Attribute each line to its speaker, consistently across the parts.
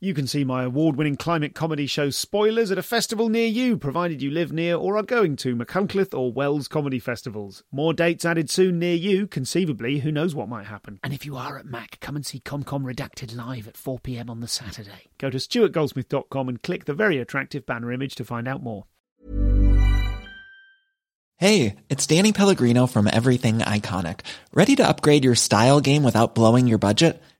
Speaker 1: You can see my award winning climate comedy show Spoilers at a festival near you, provided you live near or are going to Machynlleth or Wells comedy festivals. More dates added soon near you, conceivably, who knows what might happen. And if you are at Mac, come and see ComCom Redacted live at 4pm on the Saturday. Go to stuartgoldsmith.com and click the very attractive banner image to find out more.
Speaker 2: Hey, it's Danny Pellegrino from Everything Iconic. Ready to upgrade your style game without blowing your budget?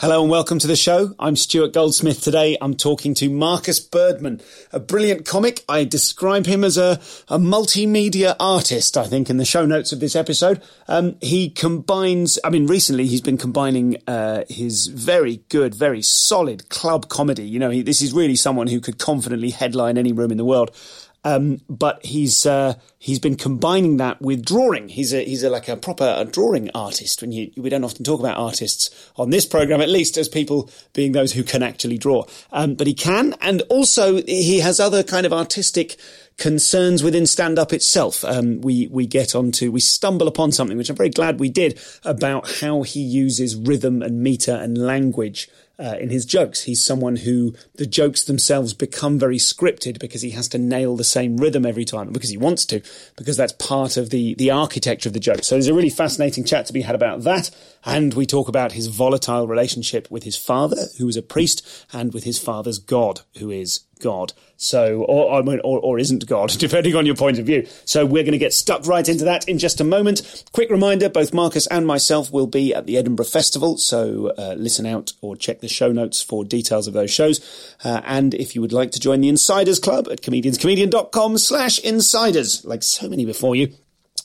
Speaker 3: Hello and welcome to the show. I'm Stuart Goldsmith. Today I'm talking to Markus Birdman, a brilliant comic. I describe him as a, a multimedia artist, I think, in the show notes of this episode. Um, he combines, I mean, recently he's been combining uh, his very good, very solid club comedy. You know, he, this is really someone who could confidently headline any room in the world. Um, but he's uh, he's been combining that with drawing. He's a he's a, like a proper drawing artist. When you we don't often talk about artists on this program, at least as people being those who can actually draw. Um, but he can, and also he has other kind of artistic concerns within stand up itself. Um, we we get onto we stumble upon something which I'm very glad we did about how he uses rhythm and meter and language uh, in his jokes. He's someone who the jokes themselves become very scripted because he has to nail the same rhythm every time because he wants to, because that's part of the, the architecture of the joke. So there's a really fascinating chat to be had about that. And we talk about his volatile relationship with his father, who is a priest, and with his father's God, who is God. So, or, or, or isn't God, depending on your point of view. So we're going to get stuck right into that in just a moment. Quick reminder, both Markus and myself will be at the Edinburgh Festival. So uh, listen out or check the show notes for details of those shows. Uh, and if you would like to join the Insiders Club at comedianscomedian.com slash insiders, like so many before you,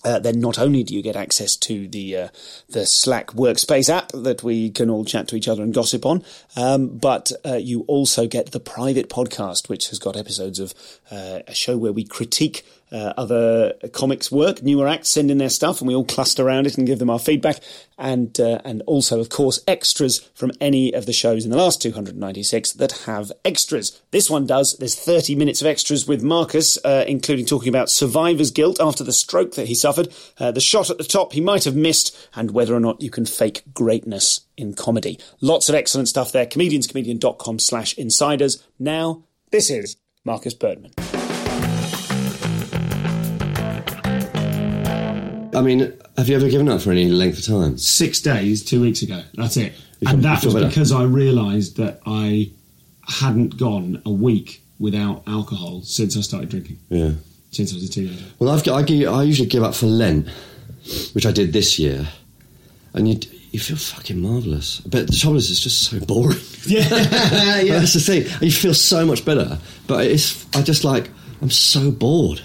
Speaker 3: uh, then not only do you get access to the uh, the Slack workspace app that we can all chat to each other and gossip on, um, but uh, you also get the private podcast, which has got episodes of uh, a show where we critique uh, other comics work, newer acts send in their stuff, and we all cluster around it and give them our feedback, and uh, and also, of course, extras from any of the shows in the last 296 that have extras. This one does. There's 30 minutes of extras with Markus, uh, including talking about survivor's guilt after the stroke that he suffered, uh, the shot at the top he might have missed, and whether or not you can fake greatness in comedy. Lots of excellent stuff there. Comedianscomedian.com slash insiders. Now, this is Markus Birdman.
Speaker 4: I mean, have you ever given up for any length of time?
Speaker 5: Six days, two weeks ago. That's it.
Speaker 4: You
Speaker 5: and
Speaker 4: feel-
Speaker 5: that was
Speaker 4: better?
Speaker 5: because I realised that I hadn't gone a week without alcohol since I started drinking,
Speaker 4: Yeah.
Speaker 5: since I was a teenager.
Speaker 4: Well, I've, I, I usually give up for Lent, which I did this year, and you you feel fucking marvelous. But the trouble is, it's just so boring.
Speaker 5: Yeah,
Speaker 4: yeah. That's the thing. You feel so much better, but it's I just like I'm so bored.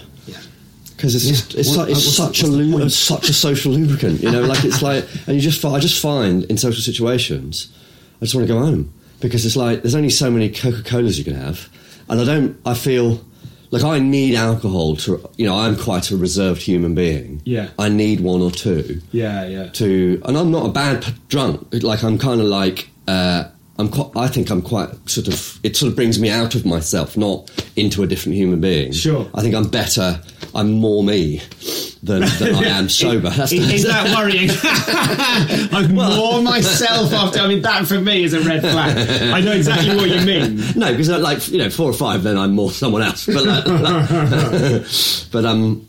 Speaker 5: Yeah.
Speaker 4: Because it's just, it's,
Speaker 5: What-
Speaker 4: like, it's such a lu- it's such a social lubricant, you know. Like it's like, and you just I just find in social situations, I just want to go home because it's like there's only so many Coca Colas you can have, and I don't. I feel like I need alcohol to, you know, I'm quite a reserved human being.
Speaker 5: Yeah.
Speaker 4: I need one or two
Speaker 5: yeah, yeah.
Speaker 4: to, and I'm not a bad p- drunk. Like I'm kind of like, uh, I'm quite, I think I'm quite sort of. It sort of brings me out of myself, not into a different human being.
Speaker 5: Sure.
Speaker 4: I think I'm better. I'm more me than, than I am sober. That's
Speaker 5: Is, is that worrying? I'm more myself after. I mean, that for me is a red flag. I know exactly what you mean.
Speaker 4: no, because like you know, four or five, then I'm more someone else. But like, like- but um,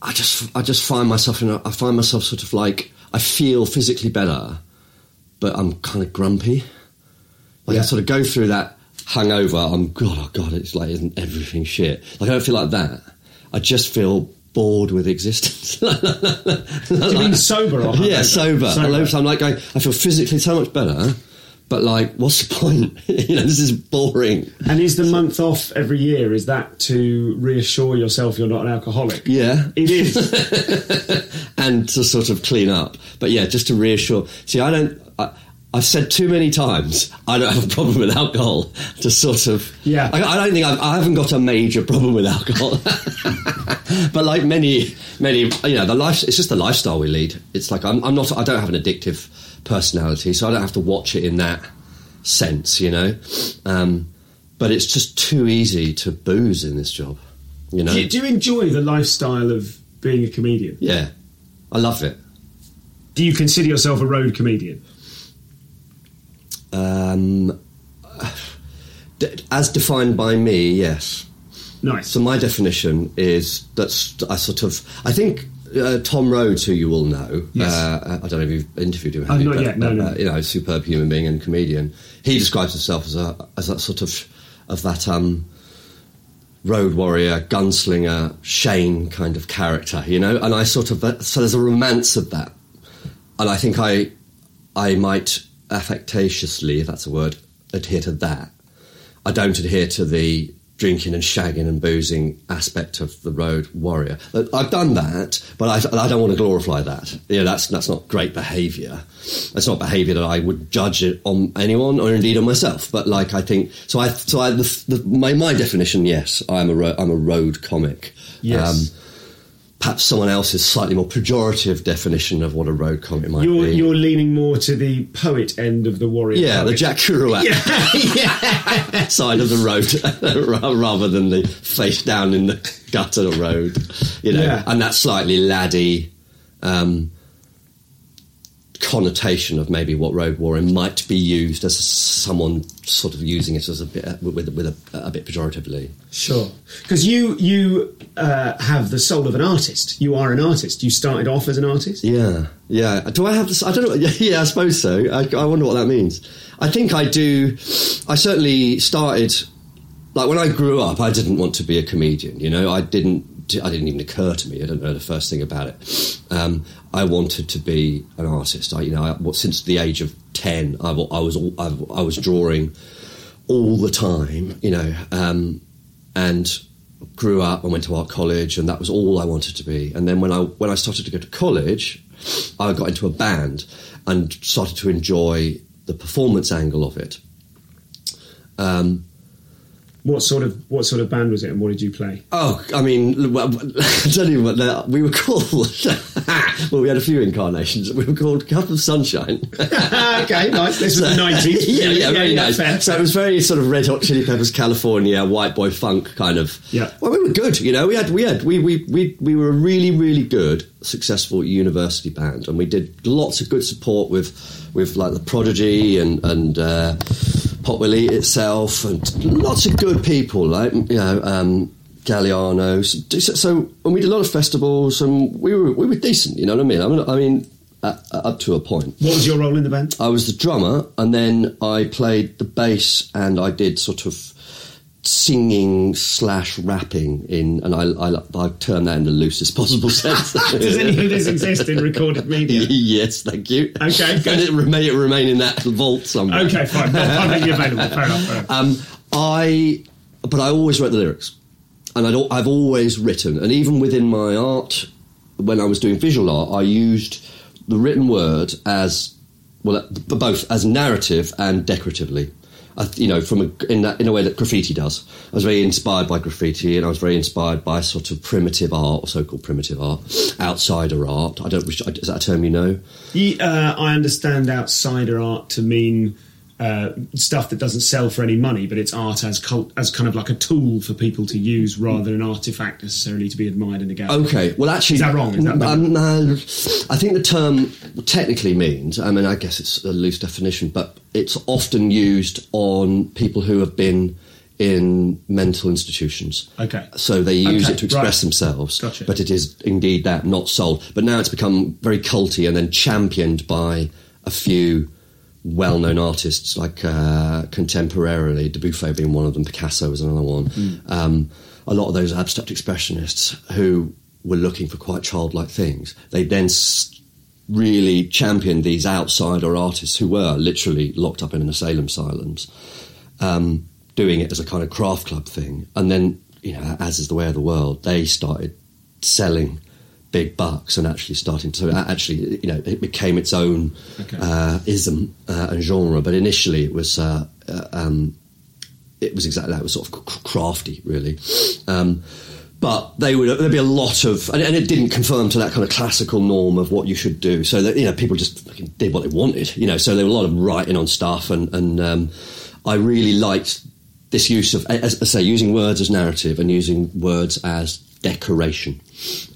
Speaker 4: I just I just find myself in. A, I find myself sort of like I feel physically better, but I'm kind of grumpy. Like I sort of go through that hangover. I'm God, oh God, it's like isn't everything shit? Like I don't feel like that. I just feel bored with existence.
Speaker 5: Do you mean sober or
Speaker 4: yeah. Sober.
Speaker 5: Sober.
Speaker 4: I'm like going, I feel physically so much better, But like, what's the point? you know, this is boring.
Speaker 3: And is the month off every year? Is that to reassure yourself you're not an alcoholic?
Speaker 4: Yeah.
Speaker 3: It is.
Speaker 4: and to sort of clean up. But yeah, just to reassure. See, I don't. I've said too many times I don't have a problem with alcohol. To sort of,
Speaker 3: Yeah.
Speaker 4: I, I don't think I've, I haven't got a major problem with alcohol. but like many, many, you know, the life. It's just the lifestyle we lead. It's like I'm, I'm not. I don't have an addictive personality, so I don't have to watch it in that sense. You know, um, but it's just too easy to booze in this job. You know.
Speaker 3: do, you, do you enjoy the lifestyle of being a comedian?
Speaker 4: yeah, I love it.
Speaker 3: Do you consider yourself a road comedian?
Speaker 4: Um, as defined by me, yes.
Speaker 3: Nice.
Speaker 4: So my definition is that's I sort of I think uh, Tom Rhodes, who you all know,
Speaker 3: Yes.
Speaker 4: uh, I don't know if you've interviewed him,
Speaker 3: Oh,
Speaker 4: have you?
Speaker 3: not
Speaker 4: but,
Speaker 3: yet, no, no.
Speaker 4: Uh, you know, superb human being and comedian. He describes himself as a as that sort of of that um, road warrior, gunslinger, Shane kind of character, you know. And I sort of so there's a romance of that, and I think I I might affectatiously, if that's a word, adhere to that. I don't adhere to the drinking and shagging and boozing aspect of the road warrior. I've done that, but I, I don't want to glorify that. You know, that's that's not great behaviour. That's not behaviour that I would judge it on anyone or indeed on myself. But like I think, so I so I the, the, my my definition, yes, I'm a ro- I'm a road comic.
Speaker 3: Yes.
Speaker 4: Um, perhaps someone else's slightly more pejorative definition of what a road comic might
Speaker 3: You're
Speaker 4: be.
Speaker 3: you're leaning more to the poet end of the warrior.
Speaker 4: yeah, the. Jack Kerouac side of the road rather than the face down in the gutter road, you know,
Speaker 3: Yeah.
Speaker 4: and that slightly laddie um, connotation of maybe what road warrior might be used as someone sort of using it as a bit with, with a, a bit pejoratively.
Speaker 3: Sure, because you you uh, have the soul of an artist. You are an artist. You started off as an artist.
Speaker 4: Yeah, yeah. Do I have this? I don't know. Yeah, I suppose so. I, I wonder what that means. I think I do. I certainly started. Like when I grew up, I didn't want to be a comedian. You know, I didn't. I didn't even occur to me. I don't know the first thing about it. Um, I wanted to be an artist. I, you know, I, well, since the age of ten, I, I was I, I was drawing all the time. You know, um, and grew up and went to art college, and that was all I wanted to be. And then when I when I started to go to college, I got into a band and started to enjoy the performance angle of it. Um,
Speaker 3: What sort of what sort of band was it, and what did you play?
Speaker 4: Oh, I mean, well, I tell you what, the- we were called. well, we had a few incarnations. We were called Cup of Sunshine.
Speaker 3: okay, nice. This was the nineties.
Speaker 4: yeah, yeah, very nice.
Speaker 3: Fair.
Speaker 4: So it was very sort of Red Hot Chili Peppers, California, white boy funk kind of.
Speaker 3: Yeah.
Speaker 4: Well, we were good. You know, we had we had we we we we were a really really good successful university band, and we did lots of good support with with like the Prodigy and and. Uh, Pop Will Eat Itself, and lots of good people, like you know, um, Galliano. So, so, and we did a lot of festivals, and we were we were decent. You know what I mean? I mean, I mean uh, up to a point.
Speaker 3: What was your role in the band?
Speaker 4: I was the drummer, and then I played the bass, and I did sort of singing slash rapping in, and I, I, I term that in the loosest possible sense.
Speaker 3: Does any of this exist in recorded media?
Speaker 4: yes, thank you.
Speaker 3: Okay, good.
Speaker 4: And it remain, it remain in that vault somewhere.
Speaker 3: Okay, fine. I publicly available. Fair enough. Fair enough.
Speaker 4: Um, I, but I always wrote the lyrics, and I'd, I've always written, and even within my art, when I was doing visual art, I used the written word as well, both as narrative and decoratively. You know, from a, in that in a way that graffiti does. I was very inspired by graffiti, and I was very inspired by sort of primitive art, or so-called primitive art, outsider art. I don't. Wish, is that a term you know?
Speaker 3: Ye- uh, I understand outsider art to mean uh, stuff that doesn't sell for any money, but it's art as cult- as kind of like a tool for people to use rather than an artifact necessarily to be admired in a gallery.
Speaker 4: Okay, well, actually,
Speaker 3: Is that wrong? Is that
Speaker 4: um, no, I think the term technically means. I mean, I guess it's a loose definition, but it's often used on people who have been in mental institutions.
Speaker 3: Okay.
Speaker 4: So they use
Speaker 3: Okay,
Speaker 4: it to express
Speaker 3: right.
Speaker 4: themselves.
Speaker 3: Gotcha.
Speaker 4: But it is indeed that, not sold. But now it's become very culty and then championed by a few well-known artists, like uh, contemporarily, Dubuffet being one of them, Picasso was another one.
Speaker 3: Hmm.
Speaker 4: Um, a lot of those abstract expressionists who were looking for quite childlike things, they then really championed these outsider artists who were literally locked up in an asylum asylums, um, doing it as a kind of craft club thing. And then, you know, as is the way of the world, they started selling big bucks and actually starting to actually, you know, it became its own
Speaker 3: Okay.
Speaker 4: uh, ism uh, and genre. But initially, it was. Uh, uh, um, it was exactly that. It was sort of crafty, really. Um, but they would there'd be a lot of, and, and it didn't conform to that kind of classical norm of what you should do. So that you know, people just fucking did what they wanted. You know, so there were a lot of writing on stuff, and and um, I really liked this use of, as I say, using words as narrative and using words as decoration.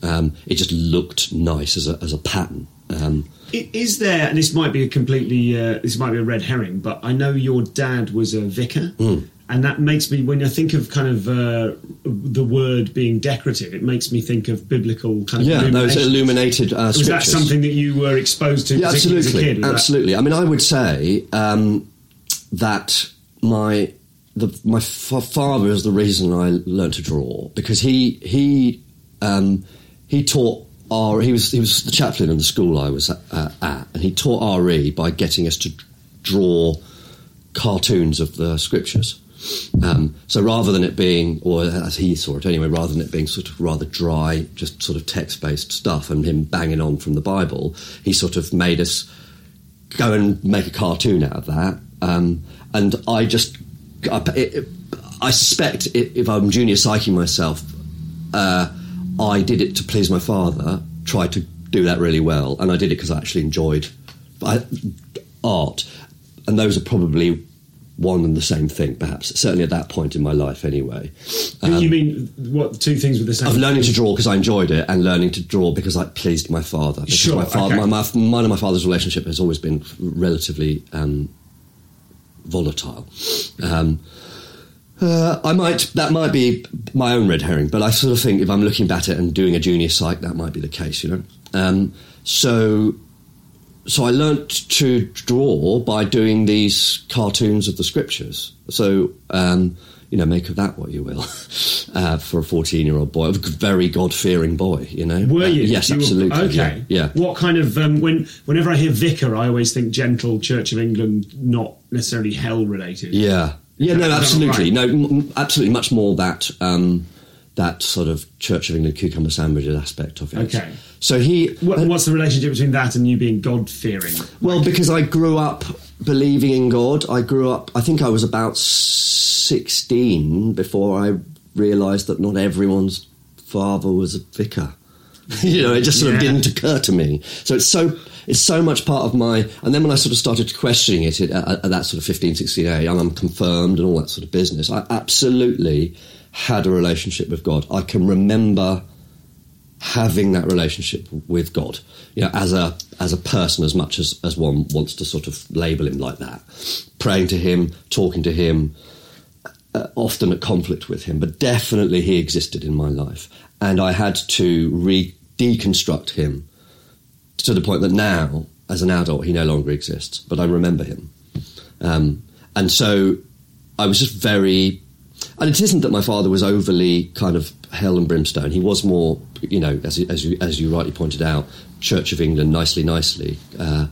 Speaker 4: Um, it just looked nice as a as a pattern. Um,
Speaker 3: Is there, and this might be a completely, uh, this might be a red herring, but I know your dad was a vicar,
Speaker 4: Hmm.
Speaker 3: and that makes me, when I think of kind of uh, the word being decorative, it makes me think of biblical kind of
Speaker 4: yeah, those illuminated uh,
Speaker 3: Was that something that you were exposed to
Speaker 4: Yeah, absolutely,
Speaker 3: as a kid? That-
Speaker 4: absolutely. I mean, I would say um, that my the, my f- father is the reason I learned to draw because he he um, he taught our he was he was the chaplain in the school I was uh, at, and he taught RE by getting us to draw cartoons of the scriptures. Um, so rather than it being, or as he saw it anyway, rather than it being sort of rather dry, just sort of text based stuff and him banging on from the Bible, he sort of made us go and make a cartoon out of that. Um, and I just, I, it, I suspect i if I'm junior psyching myself, uh, I did it to please my father, tried to do that really well, and I did it because I actually enjoyed I, art. And those are probably one and the same thing, perhaps, certainly at that point in my life anyway.
Speaker 3: But you mean what? Two things with the same.
Speaker 4: Of learning to draw because I enjoyed it, and learning to draw because I pleased my father. Because
Speaker 3: Sure,
Speaker 4: my father,
Speaker 3: okay.
Speaker 4: my, my, mine and my father's relationship has always been relatively um, volatile. Um, uh, I might that might be my own red herring, but I sort of think if I'm looking at it and doing a junior psych, that might be the case. You know, um, so so I learnt to draw by doing these cartoons of the scriptures. So, um, you know, make of that what you will. Uh, for a 14 year old boy, a very God fearing boy, you know.
Speaker 3: Were
Speaker 4: Uh,
Speaker 3: you?
Speaker 4: yes,
Speaker 3: You were-
Speaker 4: absolutely.
Speaker 3: okay.
Speaker 4: Yeah. yeah.
Speaker 3: What kind of um, when? Whenever I hear vicar, I always think gentle Church of England, not necessarily hell related.
Speaker 4: Yeah, yeah, no, absolutely,
Speaker 3: right?
Speaker 4: no, m- absolutely, much more that um, that sort of Church of England cucumber sandwiches aspect of it.
Speaker 3: Okay.
Speaker 4: So he,
Speaker 3: What, what's the relationship between that and you being God fearing?
Speaker 4: well, because I grew up believing in God. I grew up. I think I was about sixteen before I realised that not everyone's father was a vicar. you know, it just sort of didn't occur to me. So it's so it's so much part of my. And then when I sort of started questioning it at, at, at that sort of 15, 16 age, and I'm confirmed and all that sort of business, I absolutely had a relationship with God. I can remember having that relationship with God, you know, as a as a person, as much as as one wants to sort of label him like that, praying to him, talking to him, uh, often at conflict with him, but definitely he existed in my life, and I had to re deconstruct him to the point that now, as an adult, he no longer exists, but I remember him, um, and so I was just very. And it isn't that my father was overly kind of hell and brimstone. He was more, you know, as, as you as you rightly pointed out, Church of England, nicely, nicely. Uh,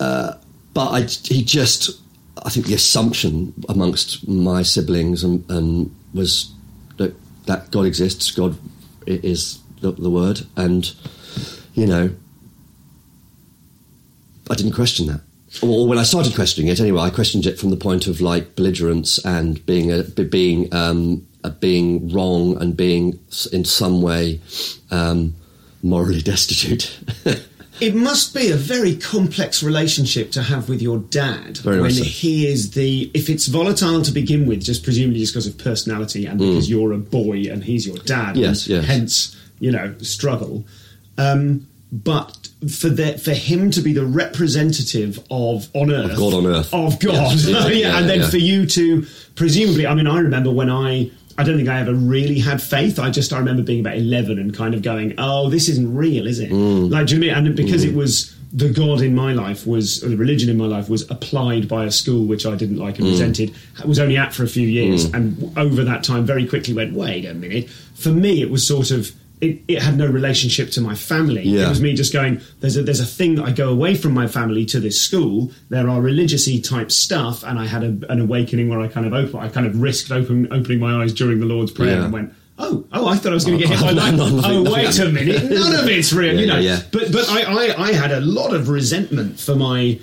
Speaker 4: uh, but I, he just, I think the assumption amongst my siblings and, and was that, that God exists, God is the, the word, and you know, I didn't question that. Or when I started questioning it, anyway, I questioned it from the point of like belligerence and being a, being um, a being wrong and being in some way um, morally destitute.
Speaker 3: It must be a very complex relationship to have with your dad
Speaker 4: Very
Speaker 3: when
Speaker 4: so.
Speaker 3: he is the. If it's volatile to begin with, just presumably just because of personality and because you're a boy and he's your dad.
Speaker 4: Mm. Yes, yes.
Speaker 3: Hence, you know, struggle. Um, but for the, for him to be the representative of on earth,
Speaker 4: God on earth.
Speaker 3: of God,
Speaker 4: Yes, yeah,
Speaker 3: yeah, and then
Speaker 4: yeah.
Speaker 3: for you to presumably, I mean, I remember when I. I don't think I ever really had faith. I just I remember being about eleven and kind of going, "Oh, this isn't real, is it?"
Speaker 4: Mm.
Speaker 3: Like, do you know what I mean? And because it was the God in my life was, or the religion in my life was applied by a school which I didn't like and
Speaker 4: Mm.
Speaker 3: resented. I was only at for a few years, and over that time, very quickly went, "Wait a minute." For me, it was sort of it, it had no relationship to my family. It was me just going. There's a there's a thing that I go away from my family to this school. There are religious-y type stuff, and I had a, an awakening where I kind of open, I kind of risked open, opening my eyes during the Lord's prayer
Speaker 4: Yeah.
Speaker 3: and went. Oh, oh! I thought I was going to get hit by lightning. oh, wait a minute! None of it's real, you know.
Speaker 4: yeah, yeah.
Speaker 3: But but I, I I had a lot of resentment for my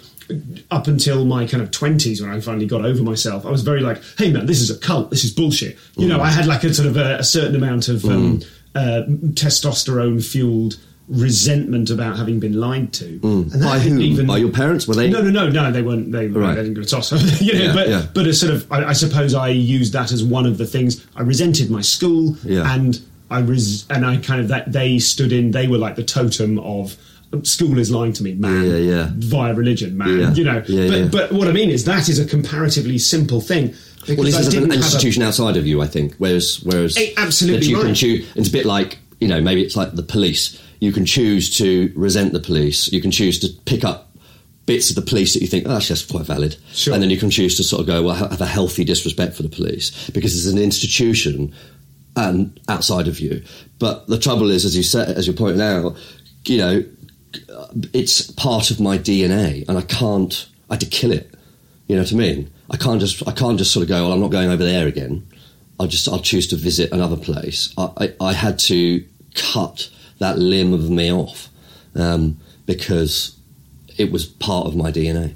Speaker 3: up until my kind of twenties when I finally got over myself. I was very like, hey man, this is a cult. This is bullshit. You
Speaker 4: Mm.
Speaker 3: know, I had like a sort of a, a certain amount of um, uh, testosterone fueled resentment about having been lied to. And
Speaker 4: Mm. By
Speaker 3: didn't
Speaker 4: whom? By your parents? Were they-
Speaker 3: No, no, no, no. They weren't. They,
Speaker 4: Right.
Speaker 3: they didn't go to toss. you know,
Speaker 4: Yeah,
Speaker 3: but
Speaker 4: yeah.
Speaker 3: but a sort of. I, I suppose I used that as one of the things. I resented my school
Speaker 4: Yeah.
Speaker 3: and. I res- and I kind of that they stood in. They were like the totem of school is lying to me, man.
Speaker 4: Yeah, yeah.
Speaker 3: Via religion, man.
Speaker 4: Yeah.
Speaker 3: You know.
Speaker 4: Yeah,
Speaker 3: but but what I mean is that is a comparatively simple thing. Because
Speaker 4: Well, this
Speaker 3: I
Speaker 4: is an
Speaker 3: have a-
Speaker 4: institution outside of you, I think. Whereas, whereas
Speaker 3: Eh, absolutely
Speaker 4: that you can choose. It's a bit like you know, maybe it's like the police. You can choose to resent the police. You can choose to pick up bits of the police that you think, oh, actually, that's quite valid.
Speaker 3: Sure.
Speaker 4: And then you can choose to sort of go, well, have a healthy disrespect for the police because it's an institution and outside of you. But the trouble is, as you said, as you're pointing out, you know, it's part of my DNA, and I can't. I had to kill it. You know what I mean? I can't just. I can't just sort of go. Well, I'm not going over there again. I'll just. I'll choose to visit another place. I. I, I had to cut that limb of me off um, because it was part of my DNA.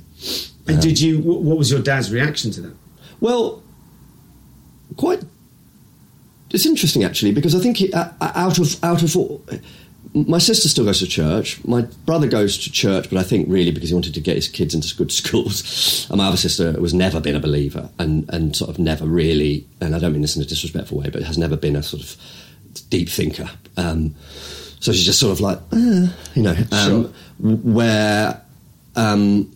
Speaker 3: And did you? What was your dad's reaction to that?
Speaker 4: Well, quite. It's interesting actually because I think he, out of out of all, my sister still goes to church. My brother goes to church, but I think really because he wanted to get his kids into good schools. And my other sister was never been a believer and and sort of never really. And I don't mean this in a disrespectful way, but has never been a sort of deep thinker. Um, so she's just sort of like, eh, you know, um, where. Um,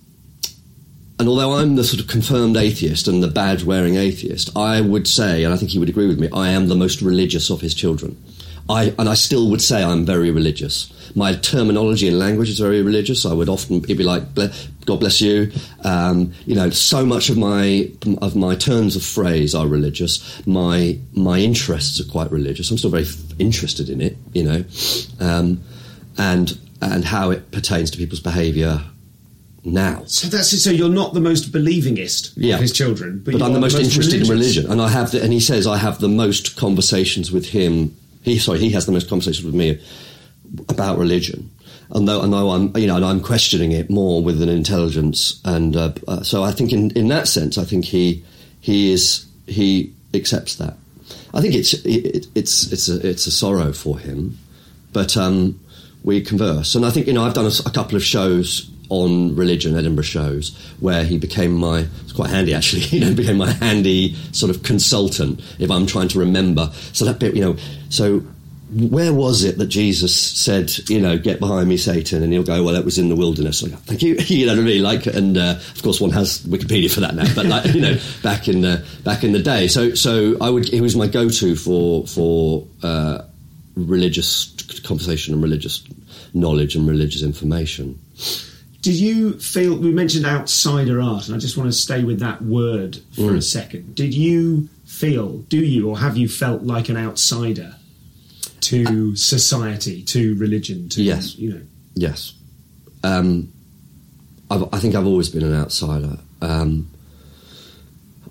Speaker 4: and although I'm the sort of confirmed atheist and the badge wearing atheist, I would say, and I think he would agree with me, I am the most religious of his children. I, and I still would say I'm very religious. My terminology and language is very religious. I would often be like, "God bless you." Um, you know, so much of my of my turns of phrase are religious. My my interests are quite religious. I'm still very f- interested in it. You know, um, and and how it pertains to people's behaviour now.
Speaker 3: So that's so you're not the most believingist
Speaker 4: Yeah.
Speaker 3: of his children, but,
Speaker 4: but I'm the most interested in religion, and I have, the, and he says I have the most conversations with him. He sorry, he has the most conversations with me about religion. And though, and I'm, you know, and I'm questioning it more with an intelligence, and uh, uh, so I think in, in that sense, I think he he is he accepts that. I think it's it, it's it's a it's a sorrow for him, but um, we converse, and I think you know I've done a couple of shows on religion, Edinburgh shows, where he became my it's quite handy actually, you know, became my handy sort of consultant if I'm trying to remember. So that bit, you know, so where was it that Jesus said, you know, get behind me, Satan? And he'll go, well, that was in the wilderness. Like, thank you. you know what I mean? Like, and uh, of course, one has Wikipedia for that now. But like, you know, back in the back in the day, so so I would. He was my go-to for for uh, religious conversation and religious knowledge and religious information.
Speaker 3: Did you feel we mentioned outsider art, and I just want to stay with that word for
Speaker 4: Mm.
Speaker 3: a second. Did you feel, do you, or have you felt like an outsider to society, to religion, to
Speaker 4: Yes.
Speaker 3: you know?
Speaker 4: Yes. Um, I've, I think I've always been an outsider. Um,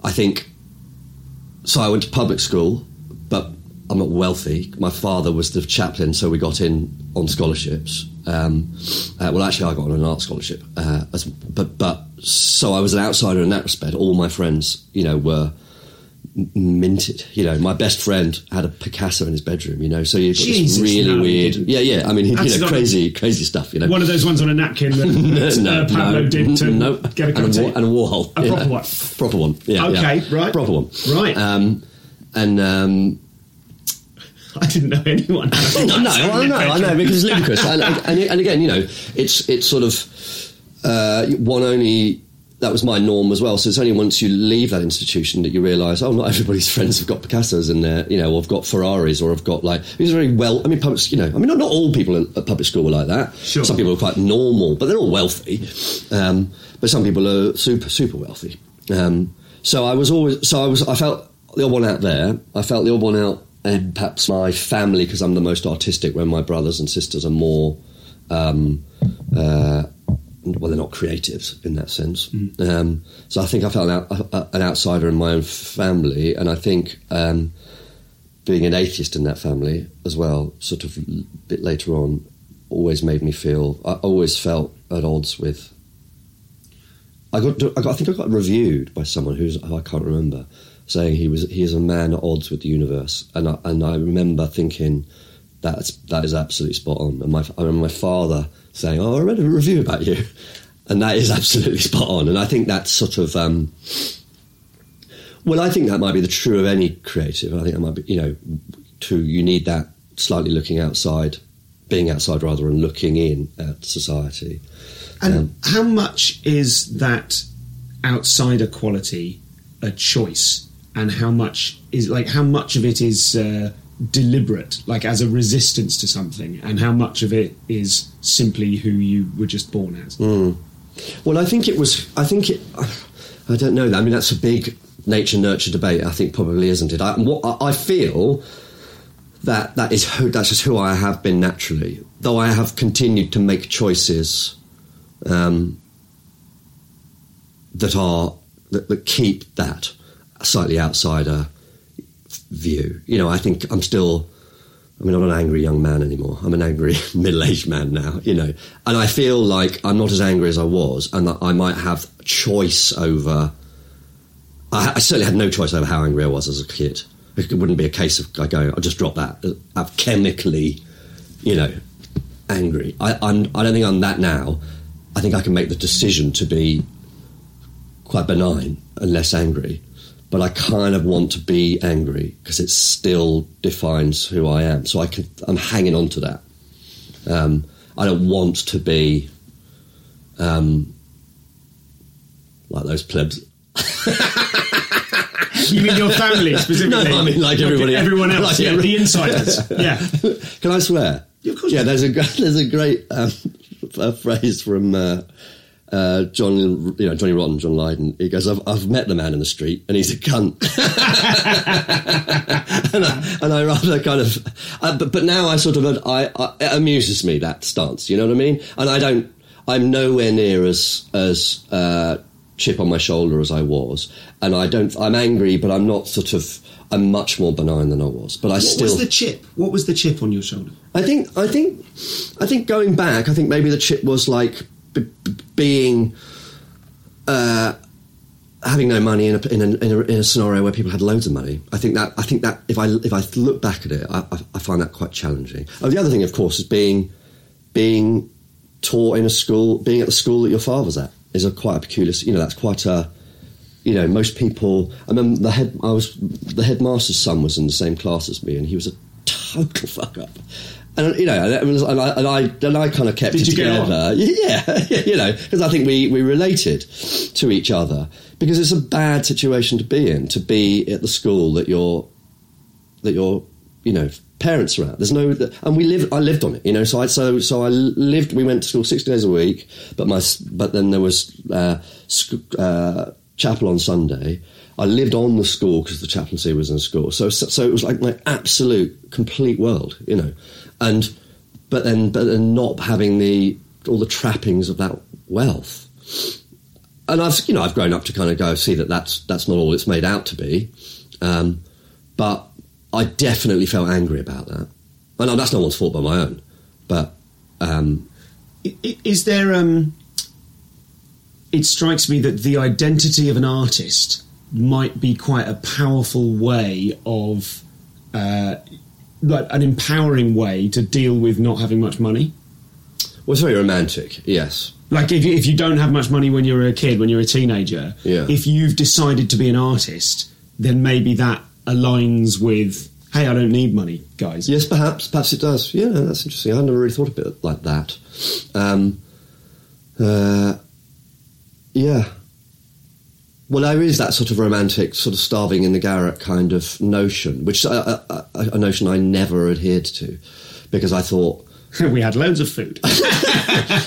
Speaker 4: I think. So I went to public school, but I'm not wealthy. My father was the chaplain, so we got in on scholarships. Um, uh, well, actually, I got on an art scholarship, uh, as, but but so I was an outsider in that respect. All my friends, you know, were minted. You know, my best friend had a Picasso in his bedroom. You know, so you've got
Speaker 3: Jesus,
Speaker 4: this really
Speaker 3: no,
Speaker 4: weird. Yeah, yeah. I mean,
Speaker 3: That's
Speaker 4: you know, crazy, crazy stuff. You know,
Speaker 3: One of those ones on a napkin that, that uh, Pablo did to
Speaker 4: no,
Speaker 3: get a
Speaker 4: and, a, and a Warhol,
Speaker 3: A
Speaker 4: yeah.
Speaker 3: proper one.
Speaker 4: proper one. Yeah,
Speaker 3: Okay,
Speaker 4: yeah.
Speaker 3: right.
Speaker 4: proper one,
Speaker 3: Right.
Speaker 4: Um, and um,
Speaker 3: I didn't know anyone. a
Speaker 4: no, I know, I know, because it's ludicrous. and, and, and again, you know, it's it's sort of uh, one only. That was my norm as well. So it's only once you leave that institution that you realise, oh, not everybody's friends have got Picassos in there, you know, or have got Ferraris, or have got like these are very well. I mean, public, you know, I mean, not, not all people at at public school were like that.
Speaker 3: Sure.
Speaker 4: Some people are quite normal, but they're all wealthy. Um, but some people are super super wealthy. Um, so I was always so I was I felt the odd one out there. I felt the odd one out and perhaps my family, because I'm the most artistic, when my brothers and sisters are more, um, uh, well, they're not creatives in that sense. Um, so I think I felt an, out, an, outsider in my own family, and I think um, being an atheist in that family as well, sort of a bit later on, always made me feel. I always felt at odds with. I got, I got. I think I got reviewed by someone who's I can't remember, saying he was he is a man at odds with the universe, and I, and I remember thinking that's that is absolutely spot on. And my I remember my father saying, "Oh, I read a review about you," and that is absolutely spot on. And I think that's sort of. Um, well, I think that might be the true of any creative. I think that might be, you know, to you need that slightly looking outside, being outside rather, and looking in at society.
Speaker 3: And
Speaker 4: Um,
Speaker 3: how much is that outsider quality a choice, and how much is like how much of it is uh, deliberate, like as a resistance to something, and how much of it is simply who you were just born as?
Speaker 4: Well, I think it was. I think it. I don't know. That. I mean, that's a big nature nurture debate. I think probably isn't it? I, what I feel that that is who that's just who I have been naturally. Though I have continued to make choices um, that are that, that keep that slightly outsider view. You know, I think I'm still. I mean, I'm not an angry young man anymore. I'm an angry middle-aged man now, you know. And I feel like I'm not as angry as I was, and that I might have choice over. I, I certainly had no choice over how angry I was as a kid. It wouldn't be a case of I go, I'll just drop that. I'm chemically, you know, angry. I, I'm, I don't think I'm that now. I think I can make the decision to be quite benign and less angry. But I kind of want to be angry because it still defines who I am. So I can, I'm hanging on to that. Um, I don't want to be um, like those plebs.
Speaker 3: You mean your family specifically?
Speaker 4: No, I mean like everybody-
Speaker 3: everyone else,
Speaker 4: like
Speaker 3: yeah,
Speaker 4: every-
Speaker 3: the insiders, yeah.
Speaker 4: Can I swear?
Speaker 3: Yeah, of course
Speaker 4: Yeah, there's a there's a great um, a phrase from uh, uh, John, you know Johnny Rotten, John Lydon. He goes, "I've, I've met the man in the street, and he's a cunt." and, I, and I rather kind of, uh, but but now I sort of I, I it amuses me that stance. You know what I mean? And I don't. I'm nowhere near as as uh, chip on my shoulder as I was, and I don't. I'm angry, but I'm not sort of. I'm much more benign than I was, but I
Speaker 3: What
Speaker 4: still.
Speaker 3: was the chip? What was the chip on your shoulder?
Speaker 4: I think, I think, I think going back, I think maybe the chip was like b- being, uh, having no money in a, in, a, in, a, in a scenario where people had loads of money. I think that, I think that if I if I look back at it, I, I, find that quite challenging. Oh, the other thing, of course, is being being taught in a school, being at the school that your father's at, is a quite a peculiar. You know, that's quite a you know, most people. I remember the head. I was the headmaster's son was in the same class as me, and he was a total fuck up. And you know, and, and I and I, and I kind of kept
Speaker 3: Did
Speaker 4: it
Speaker 3: you get on?
Speaker 4: together. Yeah, you know, because I think we we related to each other because it's a bad situation to be in to be at the school that your that your you know parents are at. There's no, and we live. I lived on it, you know. So I so so I lived. We went to school six days a week, but my but then there was uh, sc- uh, chapel on Sunday. I lived on the school because the chaplaincy was in school. So, so so it was like my absolute complete world, you know. And but then but then not having the all the trappings of that wealth. And I've you know I've grown up to kind of go see that that's that's not all it's made out to be. Um, but I definitely felt angry about that. Know that's no one's fault but my own. But um,
Speaker 3: Is there? Um, it strikes me that the identity of an artist might be quite a powerful way of, uh, like an empowering way to deal with not having much money.
Speaker 4: well, it's very romantic. Yes.
Speaker 3: Like if you, if you don't have much money when you're a kid, when you're a teenager,
Speaker 4: Yeah.
Speaker 3: if you've decided to be an artist, then maybe that aligns with, hey, I don't need money, guys.
Speaker 4: Yes, perhaps. Perhaps it does. Yeah, that's interesting. I never really thought of it like that. Um, uh, yeah. Well, there is that sort of romantic, sort of starving in the garret kind of notion, which uh, uh, uh, a notion I never adhered to because I thought,
Speaker 3: we had loads of food.